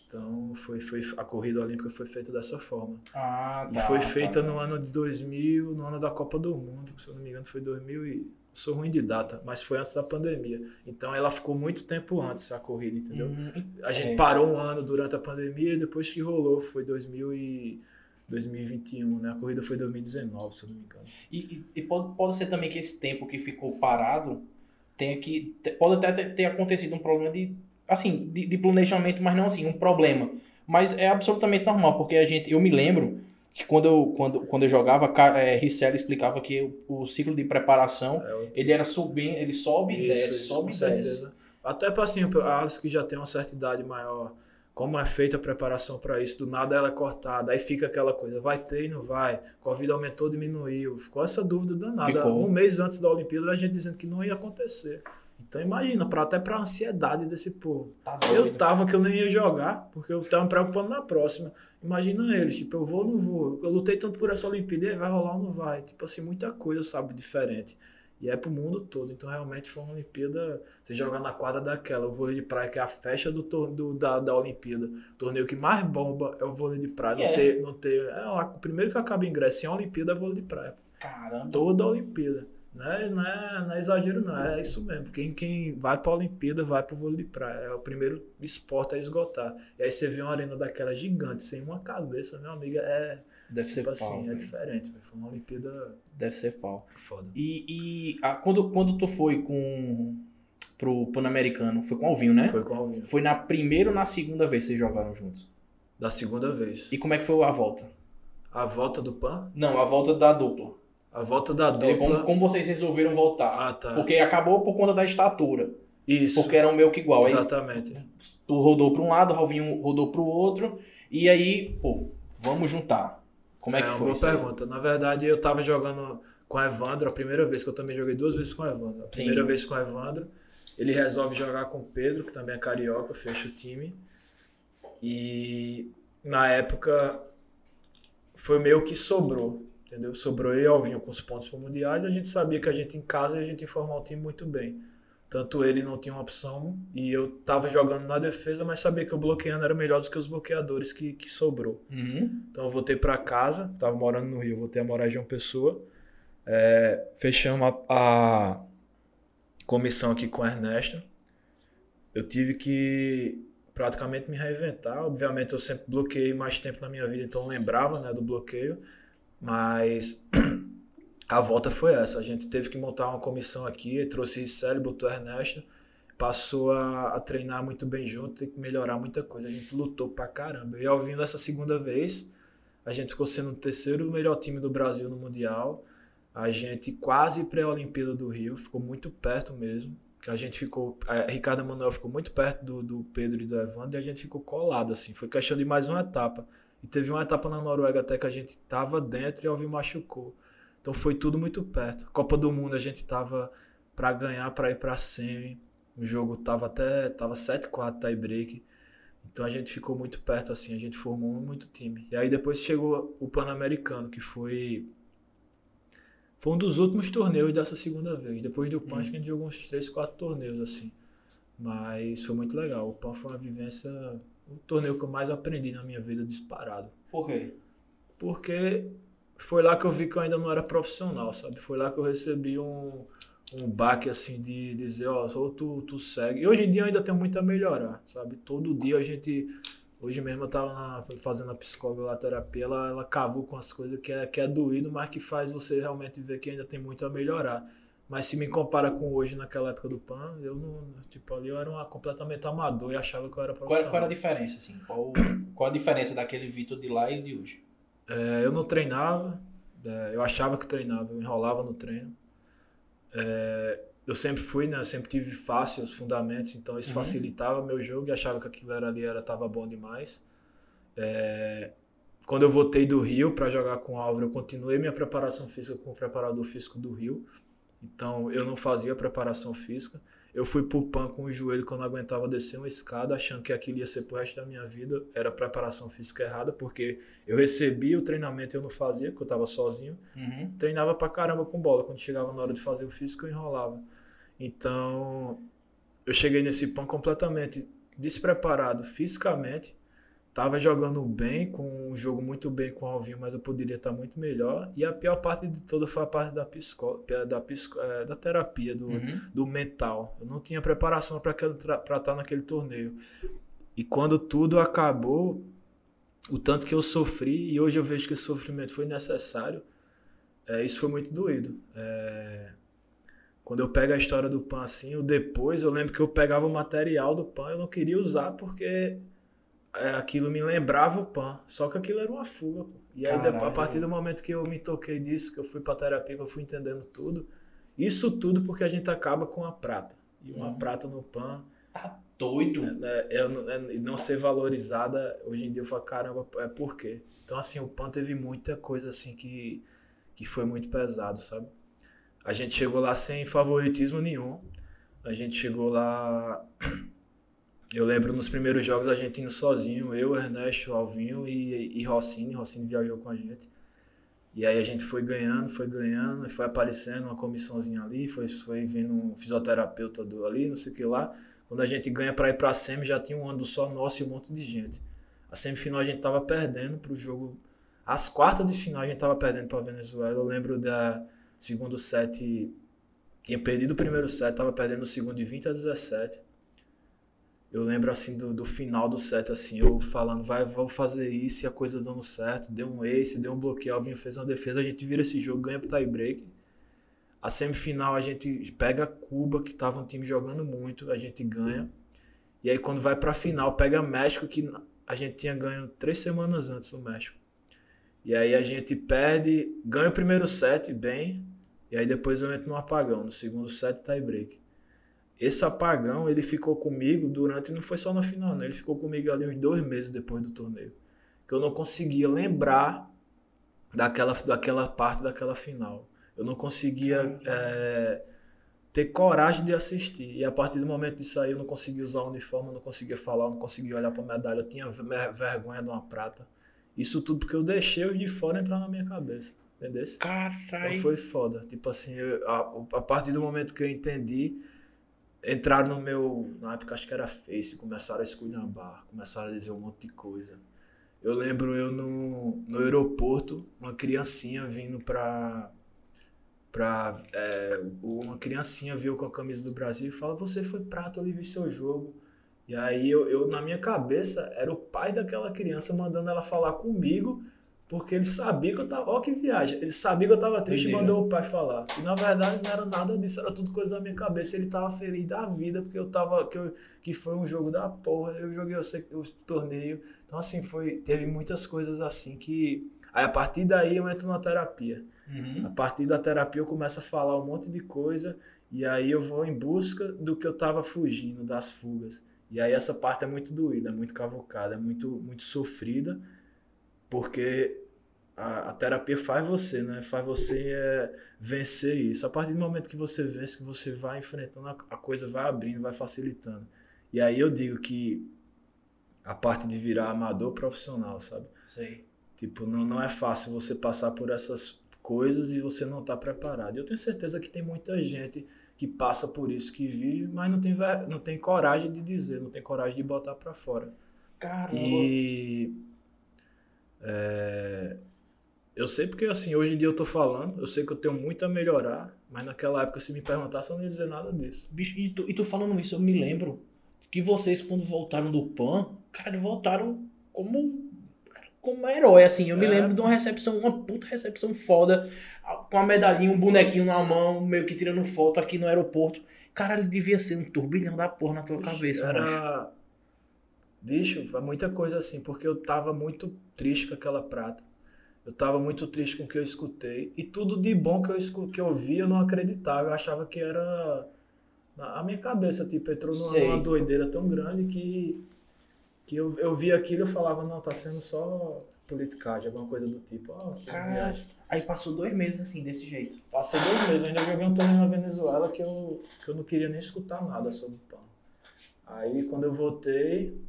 Então foi, foi a corrida olímpica foi feita dessa forma. Ah, tá, e foi feita tá, no ano de 2000, no ano da Copa do Mundo, se eu não me engano foi 2000 e sou ruim de data, mas foi antes da pandemia. Então ela ficou muito tempo antes a corrida, entendeu? Hum, a gente é. parou um ano durante a pandemia e depois que rolou foi 2000 e 2021, né? A corrida foi 2019, se eu não me engano. E, e, e pode, pode ser também que esse tempo que ficou parado tenha que. Pode até ter, acontecido um problema de. Assim, de, de, planejamento, mas não assim, um problema. Mas é absolutamente normal, porque a gente. Eu me lembro que quando eu, quando, quando eu jogava, é, Ricelli explicava que o, o, ciclo de preparação é, ele era subindo, ele sobe e desce, sobe e desce. Até para assim, a Alice que já tem uma certa idade maior como é feita a preparação para isso, do nada ela é cortada, aí fica aquela coisa, vai ter e não vai, Covid aumentou, diminuiu, ficou essa dúvida danada. Ficou. Um mês antes da Olimpíada, a gente dizendo que não ia acontecer. Então imagina, pra, até para a ansiedade desse povo. Tá eu tava que eu nem ia jogar, porque eu tava me preocupando na próxima. Imagina eles, tipo, eu vou ou não vou? Eu lutei tanto por essa Olimpíada, vai rolar ou não vai? Tipo assim, muita coisa, sabe, diferente. E é pro mundo todo. Então, realmente foi uma Olimpíada. Você jogar na quadra daquela, o vôlei de praia, que é a festa do, do da, da Olimpíada. O torneio que mais bomba é o vôlei de praia. Yeah. Não ter, não ter, é, o primeiro que acaba ingresso em Olimpíada é vôlei de praia. Caramba. Toda a Olimpíada. Não é, não, é, não é exagero, não. É isso mesmo. Quem, quem vai pra Olimpíada vai pro vôlei de praia. É o primeiro esporte a esgotar. E aí você vê uma arena daquela gigante, sem uma cabeça, meu amigo, é Deve ser tipo assim, pau, é diferente, foi uma Olimpíada. Deve ser pau. Foda. E, e a, quando, quando tu foi com pro Pan-Americano, foi com o Alvinho, né? Foi com o Alvinho. Foi na primeira ou na segunda vez que vocês jogaram juntos? Da segunda vez. E como é que foi a volta? A volta do Pan? Não, a volta da dupla. A volta da dupla. como, como vocês resolveram voltar? Ah, tá. Porque acabou por conta da estatura. Isso. Porque eram meio que igual. Exatamente. Aí, tu rodou para um lado, o Alvinho rodou para o outro. E aí, pô, vamos juntar. Como é que é, foi? Boa pergunta. Na verdade, eu tava jogando com o Evandro, a primeira vez que eu também joguei duas vezes com o Evandro. A primeira Sim. vez com o Evandro, ele resolve jogar com o Pedro, que também é carioca, fecha o time. E na época foi meio que sobrou, entendeu? Sobrou eu e Alvinho com os pontos para mundiais, a gente sabia que a gente em casa a gente ia formar o time muito bem. Tanto ele não tinha uma opção e eu tava jogando na defesa, mas sabia que o bloqueando era melhor do que os bloqueadores que, que sobrou. Uhum. Então eu voltei para casa, tava morando no Rio, voltei a morar em João Pessoa. É, fechamos a, a, comissão aqui com o Ernesto. eu tive que praticamente me reinventar. Obviamente eu sempre bloqueei mais tempo na minha vida, então eu lembrava né, do bloqueio, mas a volta foi essa. A gente teve que montar uma comissão aqui, trouxe Ricelli, botou Ernesto, passou a, a, treinar muito bem junto e melhorar muita coisa. A gente lutou pra caramba. E ao vindo essa segunda vez, a gente ficou sendo o terceiro melhor time do Brasil no Mundial. A gente quase pré-Olimpíada do Rio, ficou muito perto mesmo que a gente ficou. A Ricardo Manuel ficou muito perto do, do Pedro e do Evandro e a gente ficou colado, assim. Foi questão de mais uma etapa. E teve uma etapa na Noruega até que a gente tava dentro e Alvin machucou. Então foi tudo muito perto. Copa do Mundo a gente tava para ganhar, para ir para semi. O jogo tava até tava 7-4 tie break. Então a gente ficou muito perto assim, a gente formou muito time. E aí depois chegou o Pan-Americano, que foi foi um dos últimos torneios dessa segunda vez. Depois do PAN, hum. a gente jogou uns 3, 4 torneios, assim. Mas foi muito legal. O PAN foi uma vivência. O torneio que eu mais aprendi na minha vida disparado. Por quê? Porque foi lá que eu vi que eu ainda não era profissional, sabe? Foi lá que eu recebi um, um baque, assim, de dizer, ó, ou tu, tu segue. E hoje em dia eu ainda tenho muito a melhorar, sabe? Todo dia a gente Hoje mesmo eu tava fazendo a psicóloga a terapia, ela, ela cavou com as coisas que é, que é doído, mas que faz você realmente ver que ainda tem muito a melhorar. Mas se me compara com hoje, naquela época do PAN, eu não. Tipo, ali eu era uma, completamente amador e achava que eu era profissional. Qual, qual era a diferença, assim? Qual, qual a diferença daquele Vitor de lá e de hoje? É, eu não treinava, é, eu achava que treinava, eu enrolava no treino. É, eu sempre fui, né? Eu sempre tive fácil os fundamentos, então isso uhum. facilitava meu jogo e achava que aquilo era ali era tava bom demais. É... Quando eu voltei do Rio para jogar com o Álvaro, eu continuei minha preparação física com o preparador físico do Rio. Então eu não fazia preparação física. Eu fui pro PAN com o joelho quando eu não aguentava descer uma escada, achando que aquilo ia ser pro resto da minha vida. Era preparação física errada, porque eu recebia o treinamento e eu não fazia, porque eu tava sozinho. Uhum. Treinava pra caramba com bola. Quando chegava na hora de fazer o físico, eu enrolava. Então, eu cheguei nesse PAN completamente despreparado fisicamente. Tava jogando bem, com um jogo muito bem com o Alvinho, mas eu poderia estar muito melhor. E a pior parte de toda foi a parte da, psico, da, psico, é, da terapia, do, uhum. do mental. Eu não tinha preparação para estar naquele torneio. E quando tudo acabou, o tanto que eu sofri, e hoje eu vejo que esse sofrimento foi necessário, é, isso foi muito doído. É, quando eu pego a história do PAN assim, o depois, eu lembro que eu pegava o material do PAN, eu não queria usar porque aquilo me lembrava o PAN. Só que aquilo era uma fuga. Pô. E aí, Caralho. a partir do momento que eu me toquei disso, que eu fui pra terapia, que eu fui entendendo tudo, isso tudo porque a gente acaba com a prata. E uma hum. prata no PAN. Tá doido? É, é, é, não ser valorizada, hoje em dia eu falo, caramba, é por quê? Então, assim, o PAN teve muita coisa assim que, que foi muito pesado, sabe? A gente chegou lá sem favoritismo nenhum. A gente chegou lá. Eu lembro nos primeiros jogos a gente indo sozinho, eu, Ernesto, Alvinho e, e Rossini. Rossini viajou com a gente. E aí a gente foi ganhando, foi ganhando, foi aparecendo uma comissãozinha ali, foi, foi vendo um fisioterapeuta do, ali, não sei o que lá. Quando a gente ganha para ir para a semi, já tinha um ano só nosso e um monte de gente. A semifinal a gente tava perdendo pro jogo. As quartas de final a gente tava perdendo para Venezuela. Eu lembro da Segundo set, tinha perdido o primeiro set, tava perdendo o segundo de 20 a 17. Eu lembro assim do, do final do set, assim, eu falando, vai, vou fazer isso e a coisa dando certo. Deu um ace, deu um bloqueio, Alvinho fez uma defesa, a gente vira esse jogo, ganha pro tie break. A semifinal a gente pega Cuba, que tava um time jogando muito, a gente ganha. E aí quando vai pra final, pega México, que a gente tinha ganho três semanas antes do México. E aí a gente perde, ganha o primeiro set bem, e aí depois eu entro no apagão, no segundo set tie break. Esse apagão, ele ficou comigo durante, não foi só na final, né? ele ficou comigo ali uns dois meses depois do torneio. Que eu não conseguia lembrar daquela, daquela parte daquela final. Eu não conseguia é, ter coragem de assistir. E a partir do momento disso aí, eu não conseguia usar o uniforme, eu não conseguia falar, eu não conseguia olhar para a medalha. Eu tinha vergonha de uma prata. Isso tudo porque eu deixei os de fora entrar na minha cabeça. Entendeu? Caralho. Então foi foda. Tipo assim, eu, a, a, partir do momento que eu entendi, entraram no meu. Na época acho que era Face, começaram a esculhambar, começaram a dizer um monte de coisa. Eu lembro eu no, no aeroporto, uma criancinha vindo pra. pra é, uma criancinha viu com a camisa do Brasil e fala: Você foi prato, ali vi seu jogo. E aí eu, eu, na minha cabeça, era o pai daquela criança mandando ela falar comigo, porque ele sabia que eu tava. Ó, que viagem. Ele sabia que eu tava triste Entendi. e mandou o pai falar. E na verdade não era nada disso, era tudo coisa da minha cabeça. Ele tava feliz da vida, porque eu tava. Que, eu, que foi um jogo da porra. Eu joguei o, o torneio. Então, assim, foi. Teve muitas coisas assim que. Aí a partir daí eu entro na terapia. Uhum. A partir da terapia eu começo a falar um monte de coisa. E aí eu vou em busca do que eu tava fugindo, das fugas. E aí essa parte é muito doída, é muito cavucada, é muito, muito sofrida, porque a, a terapia faz você, né? Faz você é, vencer isso. A partir do momento que você vence, que você vai enfrentando, a, a coisa vai abrindo, vai facilitando. E aí eu digo que a parte de virar amador profissional, sabe? Sei. Tipo, não, não é fácil você passar por essas coisas e você não tá preparado. Eu tenho certeza que tem muita gente que passa por isso, que vive, mas não tem, não tem coragem de dizer, não tem coragem de botar para fora. Caramba! E. É, eu sei porque, assim, hoje em dia eu tô falando, eu sei que eu tenho muito a melhorar, mas naquela época, se me perguntasse, eu não ia dizer nada disso. Bicho, e tu, e tu falando isso, eu me lembro que vocês, quando voltaram do PAN, cara, voltaram como como herói, assim. Eu é. me lembro de uma recepção, uma puta recepção foda, com a medalhinha, um bonequinho na mão, meio que tirando foto aqui no aeroporto. Cara, ele devia ser um turbilhão da porra na tua cabeça. Era. Bicho, muita coisa assim, porque eu tava muito triste com aquela prata. Eu tava muito triste com o que eu escutei. E tudo de bom que eu, escu... que eu vi, eu não acreditava. Eu achava que era. A minha cabeça, tipo, entrou numa, numa doideira tão grande que que eu, eu vi aquilo e falava, não, tá sendo só politicagem, alguma coisa do tipo. Oh, aí passou dois meses assim, desse jeito. Passou dois meses, eu ainda joguei um torneio na Venezuela que eu, que eu não queria nem escutar nada sobre o pão. Aí quando eu voltei,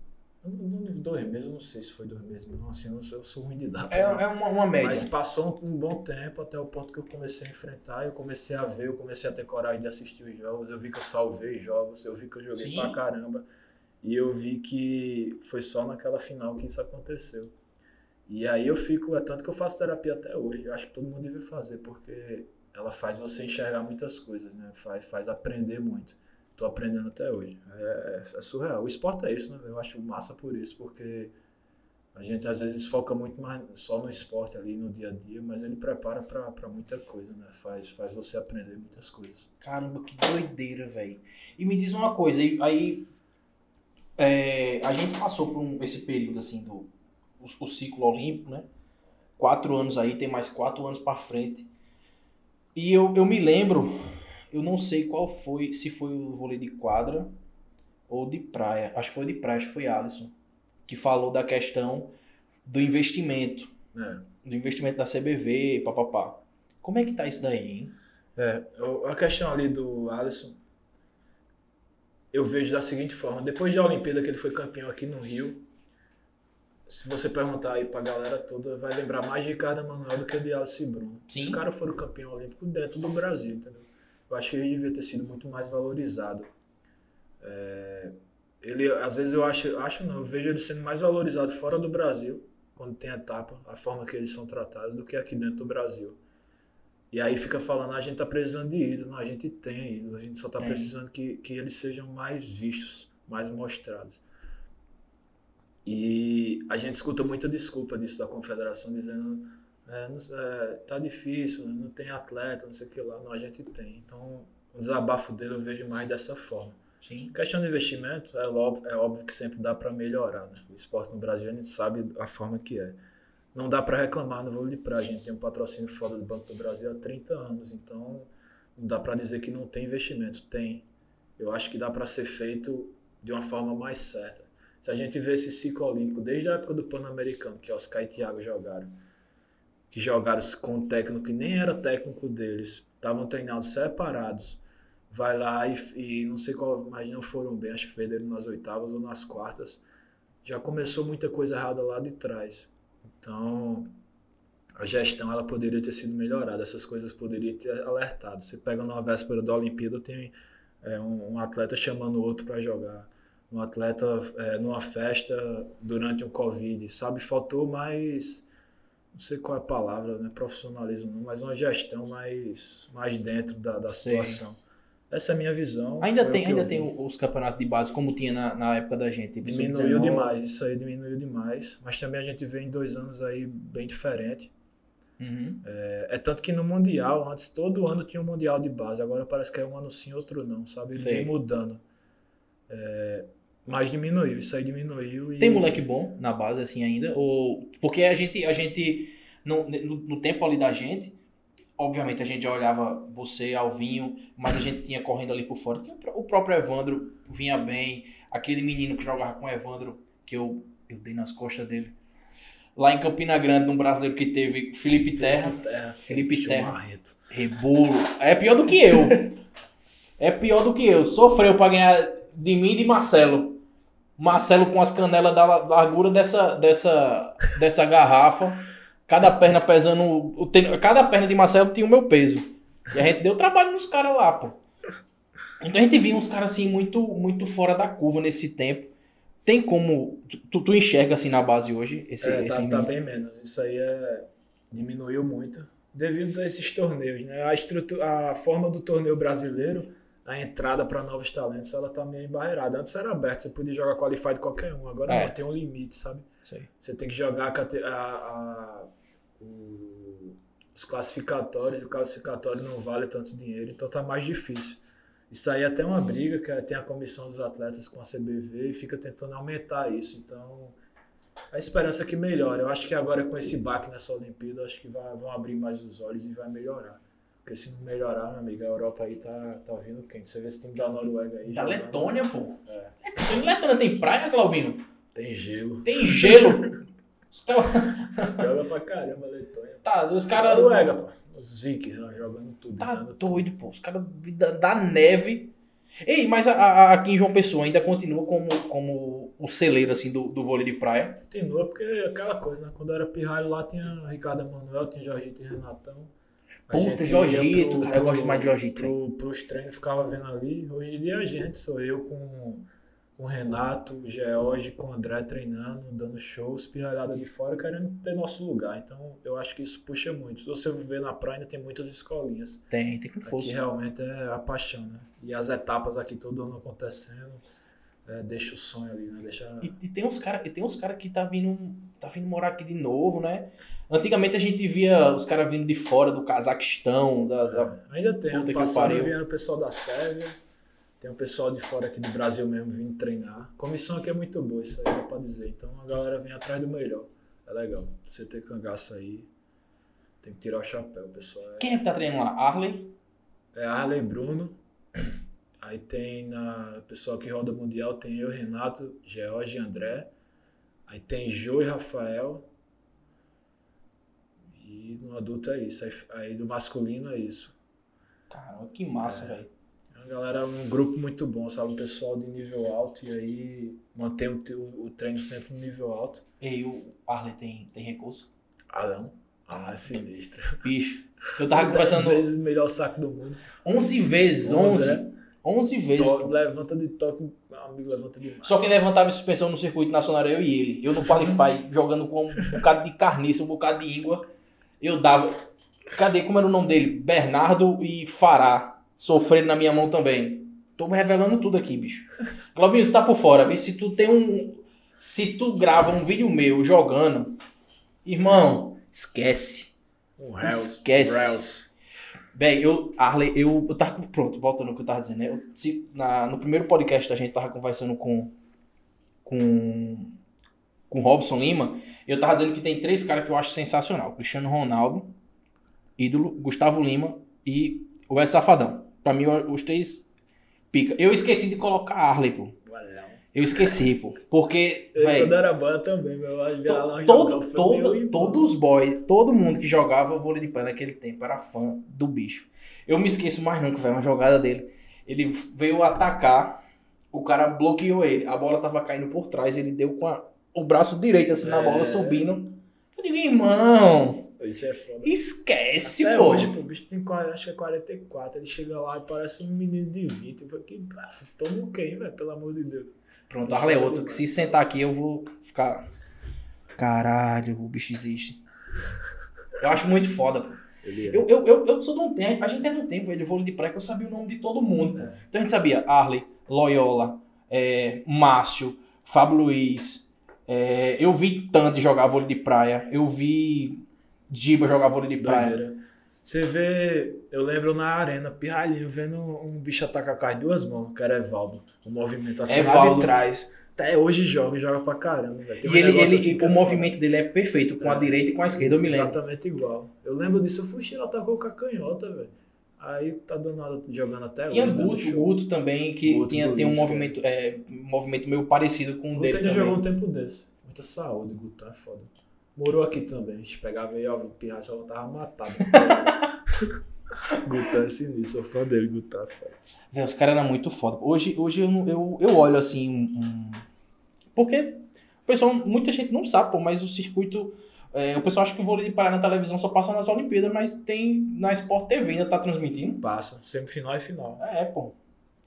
dois meses, eu não sei se foi dois meses, não, assim, eu, sou, eu sou ruim de data. É, é uma, uma, média. Mas passou um, um, bom tempo até o ponto que eu comecei a enfrentar, eu comecei a ver, eu comecei a ter coragem de assistir os jogos, eu vi que eu salvei jogos, eu vi que eu joguei Sim. pra caramba. E eu vi que foi só naquela final que isso aconteceu. E aí eu fico, é tanto que eu faço terapia até hoje. Eu acho que todo mundo deve fazer, porque ela faz você enxergar muitas coisas, né? Faz, faz aprender muito. Tô aprendendo até hoje. É, é, surreal. O esporte é isso, né? Eu acho massa por isso, porque a gente às vezes foca muito mais só no esporte ali no dia a dia, mas ele prepara para muita coisa, né? Faz, faz você aprender muitas coisas. Caramba, que doideira, velho. E me diz uma coisa, aí é, a gente passou por um, esse período assim do o, o, ciclo olímpico, né? Quatro anos aí, tem mais quatro anos para frente. E eu, eu me lembro, eu não sei qual foi, se foi o vôlei de quadra ou de praia. Acho que foi de praia, acho que foi Alisson, que falou da questão do investimento. É. Do investimento da CBV, papapá. Como é que tá isso daí, hein? É, a questão ali do Alisson, eu vejo da seguinte forma: depois da Olimpíada que ele foi campeão aqui no Rio, se você perguntar aí pra galera toda, vai lembrar mais de Ricardo Manuel do que de Alice Bruno. Sim. Os caras foram campeão olímpico dentro do Brasil, entendeu? Eu acho que ele devia ter sido muito mais valorizado. É, ele, às vezes eu acho, acho não, eu vejo ele sendo mais valorizado fora do Brasil, quando tem etapa, a forma que eles são tratados, do que aqui dentro do Brasil. E aí fica falando, ah, a gente tá precisando de ídolo. A gente tem ídolo, a gente só tá é. precisando que, que eles sejam mais vistos, mais mostrados. E a gente escuta muita desculpa disso da confederação, dizendo, é, é, tá difícil, não tem atleta, não sei o que lá. Não, a gente tem. Então, o desabafo dele eu vejo mais dessa forma. Sim. Questão de investimento, é óbvio, é óbvio que sempre dá para melhorar. Né? O esporte no Brasil a gente sabe a forma que é não dá para reclamar no vôlei de praia. A gente tem um patrocínio fora do Banco do Brasil há 30 anos, então não dá para dizer que não tem investimento. Tem. Eu acho que dá para ser feito de uma forma mais certa. Se a gente vê esse ciclo olímpico desde a época do Pan-Americano, que Oscar e Thiago jogaram, que jogaram com um técnico que nem era técnico deles, estavam treinados separados, vai lá e, e não sei qual, mas não foram bem, acho que perderam nas oitavas ou nas quartas. Já começou muita coisa errada lá de trás. Então, a gestão ela poderia ter sido melhorada, essas coisas poderiam ter alertado. Você pega numa véspera da Olimpíada, tem é, um, um, atleta chamando o outro para jogar, um atleta é, numa festa durante um Covid, sabe? Faltou mais, não sei qual é a palavra, né? profissionalismo, mas uma gestão mais, mais dentro da, da situação. Essa é a minha visão. Ainda tem, ainda tem os campeonatos de base, como tinha na, na época da gente. tipo, Diminuiu sub-19. demais, isso aí diminuiu demais. Mas também a gente vê em dois anos aí bem diferente. Uhum. É, é tanto que no Mundial, antes todo ano tinha um Mundial de base, agora parece que é um ano sim, outro não, sabe? Ele vem mudando. É, mas diminuiu, isso aí diminuiu. E... Tem moleque bom na base, assim, ainda? Ou... Porque a gente, a gente no, no, tempo ali da gente, obviamente a gente já olhava você, Alvinho, mas a gente tinha correndo ali por fora. Tinha o pró- o próprio Evandro, vinha bem. Aquele menino que jogava com o Evandro, que eu, eu dei nas costas dele. Lá em Campina Grande, num brasileiro que teve Felipe Terra. Terra. Felipe Terra. Rebolo. É pior do que eu. É pior do que eu. Sofreu pra ganhar de mim e de Marcelo. Marcelo com as canelas da la- largura dessa, dessa, dessa garrafa. Cada perna pesando. o- Cada perna de Marcelo tinha o meu peso. E a gente deu trabalho nos caras lá, pô. Então a gente via uns caras assim muito, muito fora da curva nesse tempo. Tem como. Tu, tu enxerga assim na base hoje? Esse, É, esse tá, tá bem menos. Isso aí é, diminuiu muito. Devido a esses torneios, né? A, estrutura, a forma do torneio brasileiro, a entrada para novos talentos, ela tá meio embarreirada. Antes era aberto, você podia jogar qualified qualquer um. Agora É. não, tem um limite, sabe? Sei. Você tem que jogar a a- o- os classificatórios, o classificatório não vale tanto dinheiro, então tá mais difícil. Isso aí é até uma briga que tem a comissão dos atletas com a CBV e fica tentando aumentar isso. Então, a esperança é que melhore. Eu acho que agora com esse baque nessa Olimpíada, acho que vai- vão abrir mais os olhos e vai melhorar. Porque se não melhorar, meu amigo, a Europa aí tá, tá vindo quente. Você vê esse time da Noruega aí. Da. Letônia, pô. É. Letônia, Letônia tem praia, Claubinho? Tem gelo. Tem gelo. Os caras. Joga pra caramba a Letônia. Tá, os caras. Noruega, pô. Os Vikings né, jogando tudo. Tá doido, pô. Os caras da, da neve. Ei, mas a- a- aqui em João Pessoa ainda continua como, como o celeiro assim do, do vôlei de praia. Continua, porque é aquela coisa, né? Quando eu era pirralho lá, tinha Ricardo Emanuel, tinha Jorgito e Renatão. Puta, Jorgito, cara, eu gosto mais de Jorgito, Pro, pros treinos, ficava vendo ali. Hoje em dia a gente, sou eu com, com o Renato, o George, com o André treinando, dando shows, pirralhada de fora, querendo ter nosso lugar. Então eu acho que isso puxa muito. Se você ver na praia, ainda tem muitas escolinhas. Tem, tem Aqui força. realmente é a paixão, né? E as etapas aqui todo ano acontecendo, é, deixa o sonho ali, né? Deixa... E, e tem uns caras cara que tá vindo, tá vindo morar aqui de novo, né? Antigamente a gente via os caras vindo de fora do Cazaquistão, da, da- Ainda tem, ano que passado vieram o pessoal da Sérvia, tem o pessoal de fora aqui do Brasil mesmo vindo treinar. A comissão aqui é muito boa, isso aí dá pra dizer. Então a galera vem atrás do melhor. É legal. Você ter cangaço aí, tem que tirar o chapéu, pessoal. É, Quem é que tá treinando lá? Arley? é Arley Bruno. Aí tem na o pessoal que roda mundial, tem eu, Renato, George e André. Aí tem Jô e Rafael. E no adulto é isso. Aí, aí do masculino é isso. Caramba, que massa, É. velho. É uma galera, um grupo muito bom, sabe? Um pessoal de nível alto e aí mantém o, o, o treino sempre no nível alto. E o Arley tem, tem recurso? Ah, não? Ah, é sinistro. Bicho. Eu tava conversando vezes o melhor saco do mundo. 11 vezes, 11. é. 11 vezes. To- levanta de toque, amigo levanta demais. Só quem levantava suspensão no circuito nacional era eu e ele. Eu no Qualify, jogando com um bocado de carniça, um bocado de íngua. Eu dava. Cadê? Como era o nome dele? Bernardo e Fará. Sofrendo na minha mão também. Tô revelando tudo aqui, bicho. Claubinho, tu tá por fora, vê se tu tem um. Se tu grava um vídeo meu jogando, irmão, esquece. Um Hells. Esquece. Hells. Bem, eu, Arley, eu, eu tava. Pronto, voltando ao que eu tava dizendo, né? Eu, se, na, no primeiro podcast a gente tava conversando com. Com. Com Robson Lima. Eu tava dizendo que tem três caras que eu acho sensacional: Cristiano Ronaldo, ídolo, Gustavo Lima e o Wes Safadão. Pra mim, os três pica. Eu esqueci de colocar Arley, pô. Eu esqueci, pô. Porque, Eu, velho. quando era boa também, meu. Eu To- Todo, todo, todos os boys, todo mundo que jogava vôlei de pé naquele tempo era fã do bicho. Eu me esqueço mais nunca, velho, uma jogada dele. Ele veio atacar, o cara bloqueou ele, a bola tava caindo por trás, ele deu com a- o braço direito assim na É. bola, subindo. Eu digo, irmão, é esquece, Até pô. hoje, pô, o bicho tem acho que é 44. Ele chega lá e parece um menino de 20. Eu falei, que toma quem, velho? Pelo amor de Deus. Pronto, Arley é outro, que se sentar aqui eu vou ficar... Caralho, o bicho existe. Eu acho muito foda, pô. Ele é. Eu, eu, eu, eu sou de um tempo, a gente é de um tempo, velho, vôlei de praia que eu sabia o nome de todo mundo. É. Então a gente sabia Arley, Loyola, é, Márcio, Fábio Luiz. é, eu vi Tante jogar vôlei de praia. Eu vi Giba jogar vôlei de praia. Você vê, eu lembro na arena, pirralhinho, vendo um bicho atacar com as duas mãos, que era Evaldo. O movimento assim Evaldo. de trás. Até hoje joga e joga pra caramba, um E ele, ele, assim o é movimento dele é perfeito, com a É. direita e com a esquerda, eu me lembro. Exatamente igual. Eu lembro disso, o Fuxila atacou com a canhota, velho. Aí tá dando nada, jogando até Tinha hoje. dando Guto, show. Guto também, que Guto tinha, tem um Lisca. movimento, é, um movimento meio parecido com o Guto dele também. jogou um tempo desse. Muita saúde, Guto, é foda. Morou aqui também. A gente pegava aí, ó, o pirra só tava matado. Guto é sinistro, sou fã dele, foda. Véi, os caras eram muito foda. Hoje, hoje eu, eu, eu olho assim. um- um- Porque o pessoal, muita gente não sabe, pô, mas o circuito. é, o pessoal acha que o vôlei de praia na televisão só passa nas Olimpíadas, mas tem na Sport TV, ainda tá transmitindo. Passa, semifinal e final. É, pô.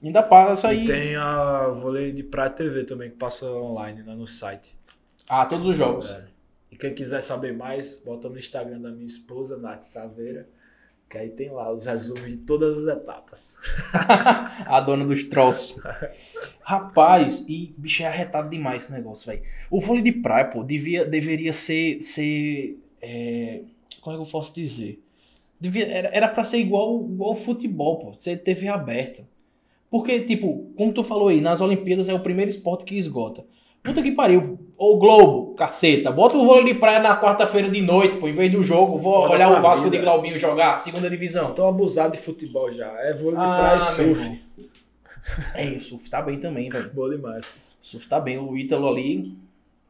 Ainda passa aí. E tem a vôlei de Praia TV também, que passa online né, no site. Ah, todos os jogos. É. E quem quiser saber mais, bota no Instagram da minha esposa, Nath Taveira, que aí tem lá os resumos de todas as etapas. A dona dos troços. Rapaz, e bicho é arretado demais esse negócio, velho. O vôlei de praia, pô, devia, deveria ser. ser é, como é que eu posso dizer? Devia, era, era pra ser igual, igual ao futebol, pô. Ser TV aberta. Porque, tipo, como tu falou aí, nas Olimpíadas é o primeiro esporte que esgota. Puta que pariu. Ô Globo, caceta. Bota o vôlei de praia na quarta-feira de noite, pô. Em vez do jogo, vou Bora olhar o Vasco vida. de Glaubinho jogar, segunda divisão. Tô abusado de futebol já. É vôlei de Ah, praia e surf. É, o surf tá bem também, velho. Bom demais. O surf tá bem. O Ítalo ali.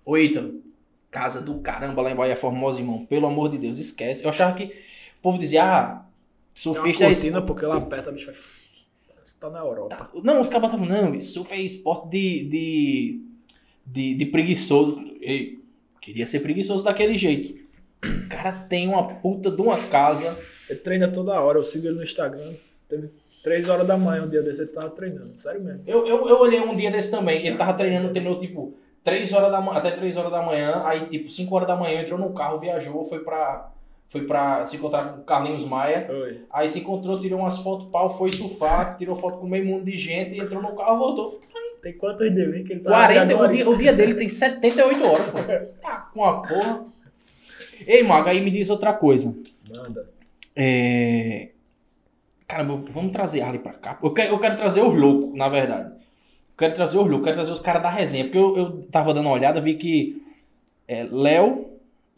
Ô Ítalo, casa do caramba lá em Bahia Formosa, irmão. Pelo amor de Deus, esquece. Eu achava que o povo dizia, ah, surfista é cortina porque ela aperta, bicho faz... Você tá na Europa. Não, os caras estavam, não, surf é esporte de, de, de, de preguiçoso. Ei, queria ser preguiçoso daquele jeito. O cara tem uma puta de uma casa. Ele treina toda hora, eu sigo ele no Instagram. Teve 3 horas da manhã um dia desse, ele tava treinando. Sério mesmo. Eu, eu, eu olhei um dia desse também. Ele tava treinando, treinou tipo 3 horas da manhã, até 3 horas da manhã. Aí, tipo, 5 horas da manhã entrou no carro, viajou, foi pra. Foi pra se encontrar com o Carlinhos Maia. Oi. Aí se encontrou, tirou umas fotos, pau, foi surfar, tirou foto com meio mundo de gente, entrou no carro, voltou. Tem quantos dele que ele tá 40, o dia, o dia dele tem 78 horas, pô. Tá com a porra. Ei, Mago, aí me diz outra coisa. Manda. É... Caramba, vamos trazer Arley pra cá. Eu quero, eu quero trazer os loucos, na verdade. Eu quero trazer os loucos, quero trazer os caras da resenha. Porque eu, eu tava dando uma olhada, vi que é, Léo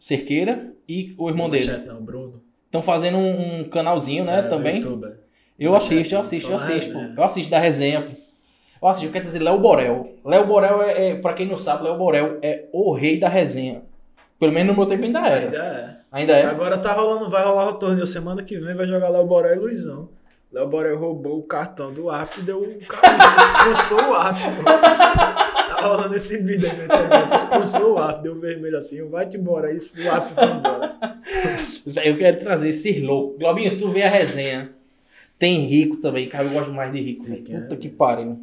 Cerqueira e o irmão dele Chetão, Bruno. estão fazendo um, um canalzinho, né, É, também. YouTube. Eu assisto, eu assisto, eu assisto. Eu assisto da resenha. Eu assisto, eu quero dizer Léo Borel. Léo Borel é, é, pra quem não sabe, Léo Borel é o rei da resenha. Pelo menos no meu tempo ainda era. Ainda é. Ainda é. Agora tá rolando, vai rolar o torneio semana que vem, vai jogar Léo Borel e Luizão. Léo Borel roubou o cartão do árbitro e deu o cartão, expulsou o árbitro. rolando esse vídeo aí na internet, expulsou o árbitro, deu vermelho assim, vai-te embora, aí o árbitro foi embora. Eu quero trazer esses loucos. Globinho, se tu vê a resenha, tem Rico também, cara. Eu gosto mais de Rico. Rico é- Puta que pariu.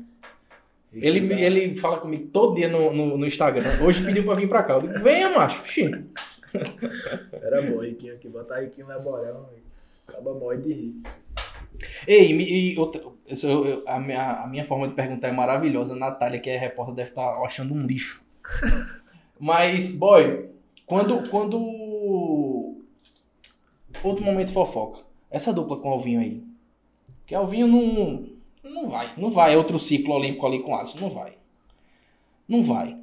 Ele, tá- ele fala comigo todo dia no, no, no Instagram. Hoje pediu pra vir pra cá. Eu digo, venha, macho. Xi. Era bom, Riquinho aqui, botar Riquinho Léo Borel, acaba morre de rir. Ei, e outra, eu- eu- a, minha, a minha forma de perguntar é maravilhosa. A Natália, que é repórter, deve estar achando um lixo. Mas, boy, quando. quando... Outro momento fofoca. Essa dupla com o Alvinho aí. Que Alvinho não. Não vai. Não vai. É outro ciclo olímpico ali com o Alisson. Não vai. Não vai.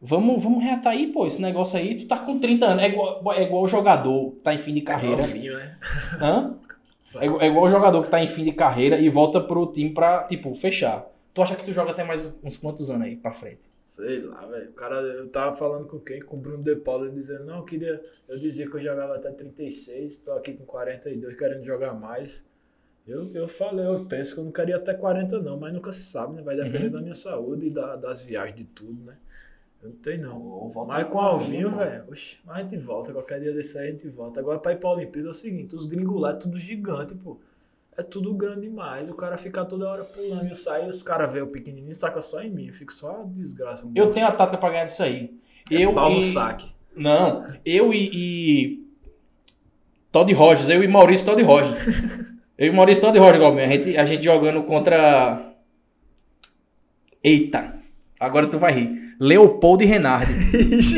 Vamos, vamos reatar aí, pô. Esse negócio aí, tu tá com 30 anos. É igual, é igual o jogador tá em fim de carreira. Novinho, né? Hã? É, é igual o jogador que tá em fim de carreira e volta pro time pra, tipo, fechar. Tu acha que tu joga até mais uns quantos anos aí pra frente? Sei lá, velho. O cara, eu tava falando com quem? Com o Bruno De Paulo, ele dizendo, não, eu queria. Eu dizia que eu jogava até 36, tô aqui com 42 querendo jogar mais. Eu, eu falei, eu penso que eu não queria até 40, não, mas nunca se sabe, né? Vai depender Uhum. da minha saúde e da- das viagens de tudo, né? Eu não tenho, não. Ou volta Mas com o Alvinho, velho, mas a gente volta. Qualquer dia desse aí a gente volta. Agora pra ir pra Olimpíada é o seguinte: os gringos lá é tudo gigante, pô. É tudo grande demais. O cara fica toda hora pulando. Eu saio, os caras vê o pequenininho e saca só em mim. Eu fico só a desgraça. Eu tenho a tática pra ganhar disso aí. Eu Pau no e... saque. Não, eu e, e- Todd Rogers, eu e Maurício Todd Rogers. eu e Maurício Todd Rogers, Galminho. A gente, a gente jogando contra. Eita, agora tu vai rir. Leopoldo e Renardi.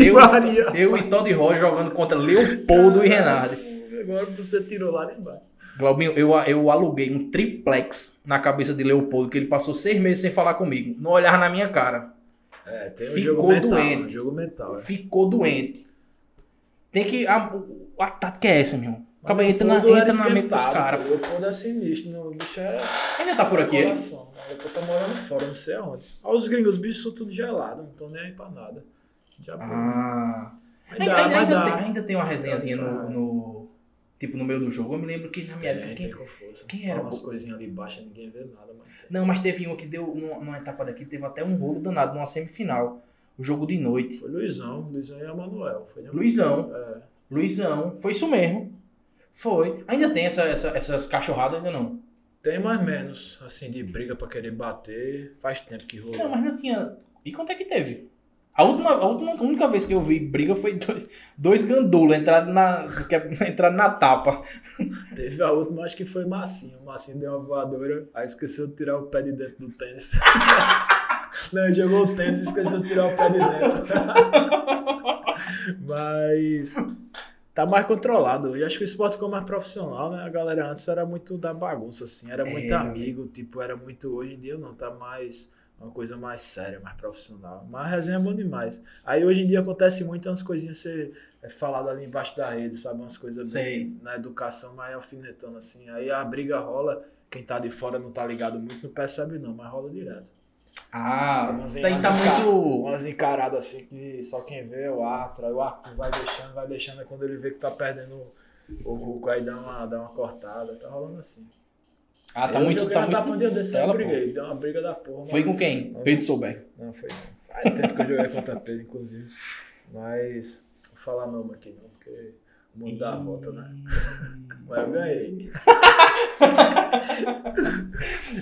Eu, Maria. eu e Todd Rogers jogando contra Leopoldo e Renardi. Agora você tirou lá de baixo. Glaubinho, eu, eu aluguei um triplex na cabeça de Leopoldo, que ele passou seis meses sem falar comigo. Não olhava na minha cara. É, tem um Ficou jogo mental. doente. um jogo mental. É. Ficou doente. Tem que. A, a tática é essa, meu irmão. Acaba entra na, entra na mente dos caras. Leopoldo é sinistro. O bicho é. Ainda tá por aqui ele? O Leopoldo tá morando fora, não sei aonde. Olha os gringos, os bichos são tudo gelado, não estão nem aí pra nada. Já Ah. Ainda, dá, ainda, ainda tem, ainda tem uma resenhazinha no, no- Tipo, no meio do jogo. Eu me lembro que na minha época. Quem- quem era, umas coisinhas ali embaixo, ninguém vê nada, mas. Não, mas teve um que deu. Numa, numa etapa daqui, teve até um rolo danado, numa semifinal. O jogo de noite. Foi Luizão, Luizão e Emanuel. Luizão. É. Luizão. Foi isso mesmo. Foi. Ainda tem essa, essa- essas cachorradas, ainda não. Tem mais menos, assim, de briga pra querer bater. Faz tempo que rolou. Não, mas não tinha. E quanto é que teve? A última, a última a única vez que eu vi briga foi dois, dois gandulos entraram na, é, entraram na tapa. Teve a última, acho que foi Massinho. O Massinho deu uma voadora, aí esqueceu de tirar o pé de dentro do tênis. Não, jogou o tênis e esqueceu de tirar o pé de dentro. Mas tá mais controlado. E acho que o esporte ficou mais profissional, né? A galera antes era muito da bagunça, assim. Era muito É. amigo, tipo, era muito... Hoje em dia não, tá mais... Uma coisa mais séria, mais profissional. Mas a resenha é bom demais. Aí hoje em dia acontece muito umas coisinhas ser é, falado ali embaixo da rede, sabe? Umas coisas bem na educação, mais alfinetando assim. Aí a briga rola, quem tá de fora não tá ligado muito, não percebe não, mas rola direto. Ah, Umas isso daí tá encara- muito. Umas encaradas assim que só quem vê é o árbitro, aí o árbitro vai deixando, vai deixando, aí quando ele vê que tá perdendo o Hulk, aí dá uma, dá uma cortada, tá rolando assim. Ah, tá Eu muito. Tá um muito. dia desse, eu briguei, deu uma briga da porra. Foi com quem? Pedro Souber. Não, foi não. Faz tempo que eu joguei contra Pedro, inclusive. Mas, vou falar nome aqui não, porque mundo dá a volta, né? Mas eu ganhei.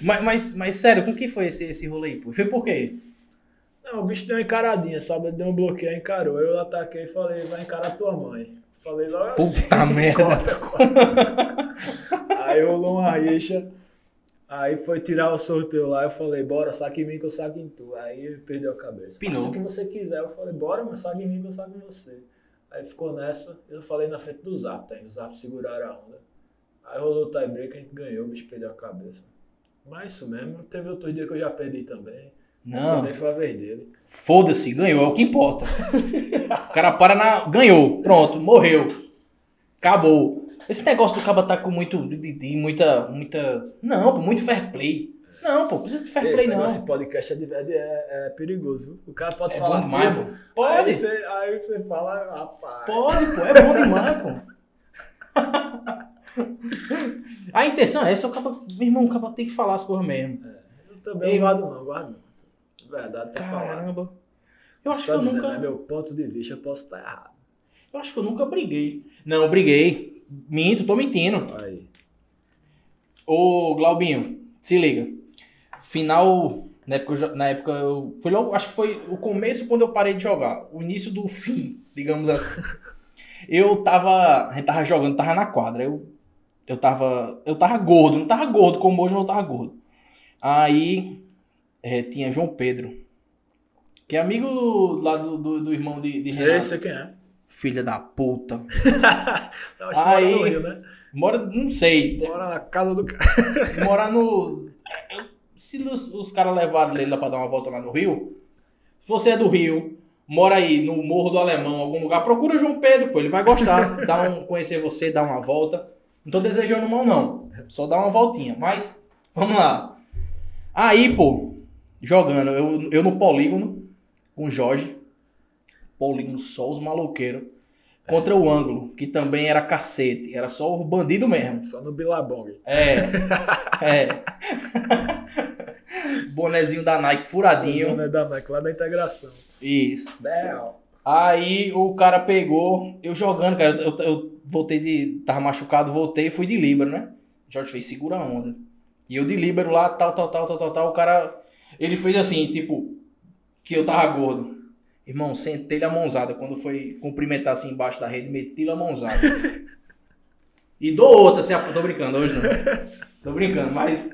Mas, mas, mas sério, com que foi esse, esse rolê aí, pô? Foi por quê? Não, o bicho deu uma encaradinha, sabe? Ele deu um bloqueio, encarou. Eu ataquei e falei, vai encarar tua mãe. Falei logo assim. Puta merda. Corta, corta. Aí rolou uma rixa. Aí foi tirar o sorteio lá, eu falei, bora, saque em mim que eu saco em tu. Aí ele perdeu a cabeça. Pinou. Faça o que você quiser. Eu falei, bora, mas saque em mim que eu saco em você. Aí ficou nessa, eu falei na frente do Zap, aí os Zap seguraram a onda. Aí rolou o tie-break, a gente ganhou, o bicho perdeu a cabeça. Mas isso mesmo, teve outro dia que eu já perdi também. Essa Não, nem foi a vez dele. foda-se, ganhou, é o que importa. O cara para na. Ganhou, pronto, morreu. Acabou. Esse negócio do caba tá com muito. De, de muita. muita. Não, muito fair play. Não, pô, precisa de fair Esse play, não. negócio de podcast é, de- é, é- é perigoso. viu? O cara pode É falar bom demais, tudo. pô. Pode. Aí você, aí você fala, rapaz. Pode, pô, é bom demais, pô. A intenção é essa, o caba, meu irmão, o caba tem que falar as coisas mesmo. Eu também Ei, não guardo não, guardo não. De verdade, tá falando. Caramba. Eu acho que Só eu dizendo, nunca. é meu ponto de vista, eu posso estar errado. Eu acho que eu nunca briguei. Não, briguei. Minto, tô mentindo. Aí. Ô, Glaubinho, se liga. Final. Na época, eu, na época eu. Foi logo. Acho que foi o começo quando eu parei de jogar. O início do fim, digamos assim. eu tava. A gente tava jogando, tava na quadra. Eu, eu tava. Eu tava gordo. Não tava gordo como hoje, mas eu tava gordo. Aí. é, tinha João Pedro. Que é amigo lá do, do, do irmão de, de Renato. sei quem é. Filha da puta. Eu acho que Aí- mora no Rio, né? Mora. Não sei. Mora na casa do cara. morar no. Se os, os caras levaram ele lá pra dar uma volta lá no Rio, se você é do Rio, mora aí no Morro do Alemão, algum lugar, procura João Pedro, pô, ele vai gostar, dá um, conhecer você, dar uma volta. Não tô desejando mal, não. Só dar uma voltinha. Mas, vamos lá. Aí, pô, jogando, eu, eu no polígono, com o Jorge. Polígono só os maloqueiros. Contra o ângulo, que também era cacete. Era só o bandido mesmo. Só no Bilabong. É. É. Bonezinho da Nike furadinho. Né, da Nike, lá da integração. Isso. Bel. Aí o cara pegou, eu jogando, cara, eu, eu voltei de. Tava machucado, voltei e fui de líbero, né? Jorge fez segura a onda. E eu de líbero lá, tal, tal, tal, tal, tal, tal. O cara. Ele fez assim, tipo, que eu tava gordo. Irmão, sentei-lhe a mãozada. Quando foi cumprimentar assim embaixo da rede, meti-lhe a mãozada. E dou outra, se a... tô brincando, hoje não. tô brincando, mas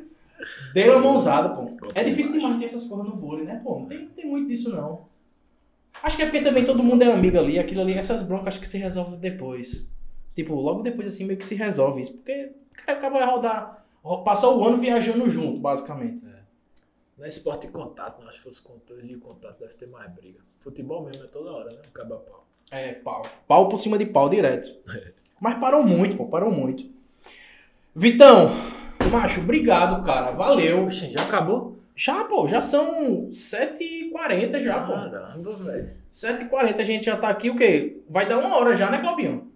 dei uma mãozada, pô. É difícil demais ter essas coisas no vôlei, né, pô? Não tem, não tem muito disso, não. Acho que é porque também todo mundo é amigo ali, aquilo ali, essas broncas acho que se resolve depois. Tipo, logo depois assim meio que se resolve isso. Porque o cara acaba de rodar, ro- passar o ano viajando junto, basicamente. Não é esporte de contato, não. Acho que fosse controle de contato, deve ter mais briga. Futebol mesmo é toda hora, né? Acaba pau. É, pau. Pau por cima de pau direto. Mas parou muito, pô, parou muito. Vitão, macho, obrigado, cara. Valeu. Oxi, já acabou? Já, pô, já são 7h40 já, pô. Caramba, velho. 7h40 a gente já tá aqui, o quê? Vai dar uma hora já, né, Claubinho?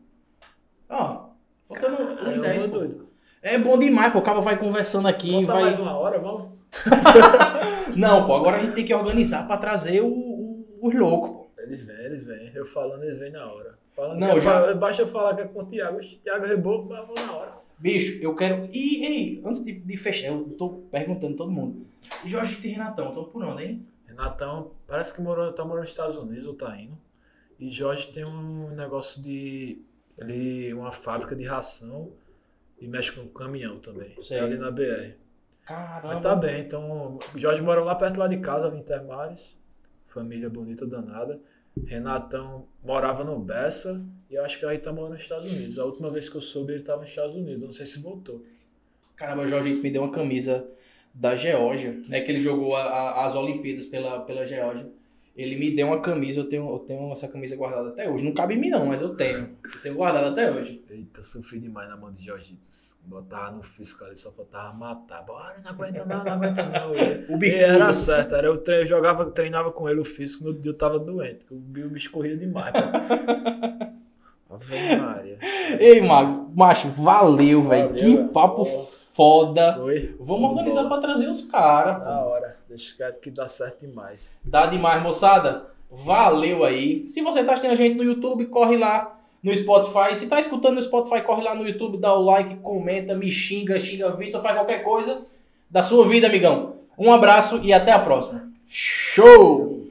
Ó, faltando uns É, 10, eu pô. doido. É bom demais, pô. O cara vai conversando aqui, Conta vai... mais uma hora, vamos? Não, pô, agora a gente tem que organizar pra trazer o, o- os loucos, pô. Eles vêm, eles vêm. Eu falando, eles vêm na hora. Falando Não, é já- Basta eu falar que é com o Thiago. O Thiago rebou, mas vou na hora. Bicho, eu quero. E, ei, antes de, de fechar, eu tô perguntando todo mundo. Jorge e Renatão, estão por onde, hein? Renatão, parece que morou, tá morando nos Estados Unidos ou tá indo. E Jorge tem um negócio de. Ele, uma fábrica de ração e mexe com caminhão também. Sei. É ali na BR. Caramba. Mas tá bem, então. Jorge mora lá perto lá de casa, ali em Termares. Família bonita danada. Renatão morava no Bessa e eu acho que aí tá morando nos Estados Unidos. A última vez que eu soube, ele tava nos Estados Unidos. Não sei se voltou. Caramba, o Jorge me deu uma camisa da Geórgia, né? Que ele jogou a- a- as Olimpíadas pela, pela Geórgia. Ele me deu uma camisa, eu tenho, eu tenho essa camisa guardada até hoje. Não cabe em mim não, mas eu tenho. Eu tenho guardado até hoje. Eita, sofri demais na mão de Jorgitos. Botava no físico ali, só faltava matar. Bora, não aguenta não, não aguenta não. O bicudo. era certo, era, eu, tre- eu jogava, treinava com ele o físico, no dia eu tava doente. O bi- o bicho corria demais. Ave Maria. Ei, Mago, macho, valeu, velho. Que papo. Foda. Foi. Vamos organizar pra trazer os caras. Da hora. Deixa quieto que dá certo demais. Dá demais, moçada. Valeu aí. Se você tá assistindo a gente no YouTube, corre lá no Spotify. Se tá escutando no Spotify, corre lá no YouTube, dá o like, comenta, me xinga, xinga Vitor, faz qualquer coisa da sua vida, amigão. Um abraço e até a próxima. Show!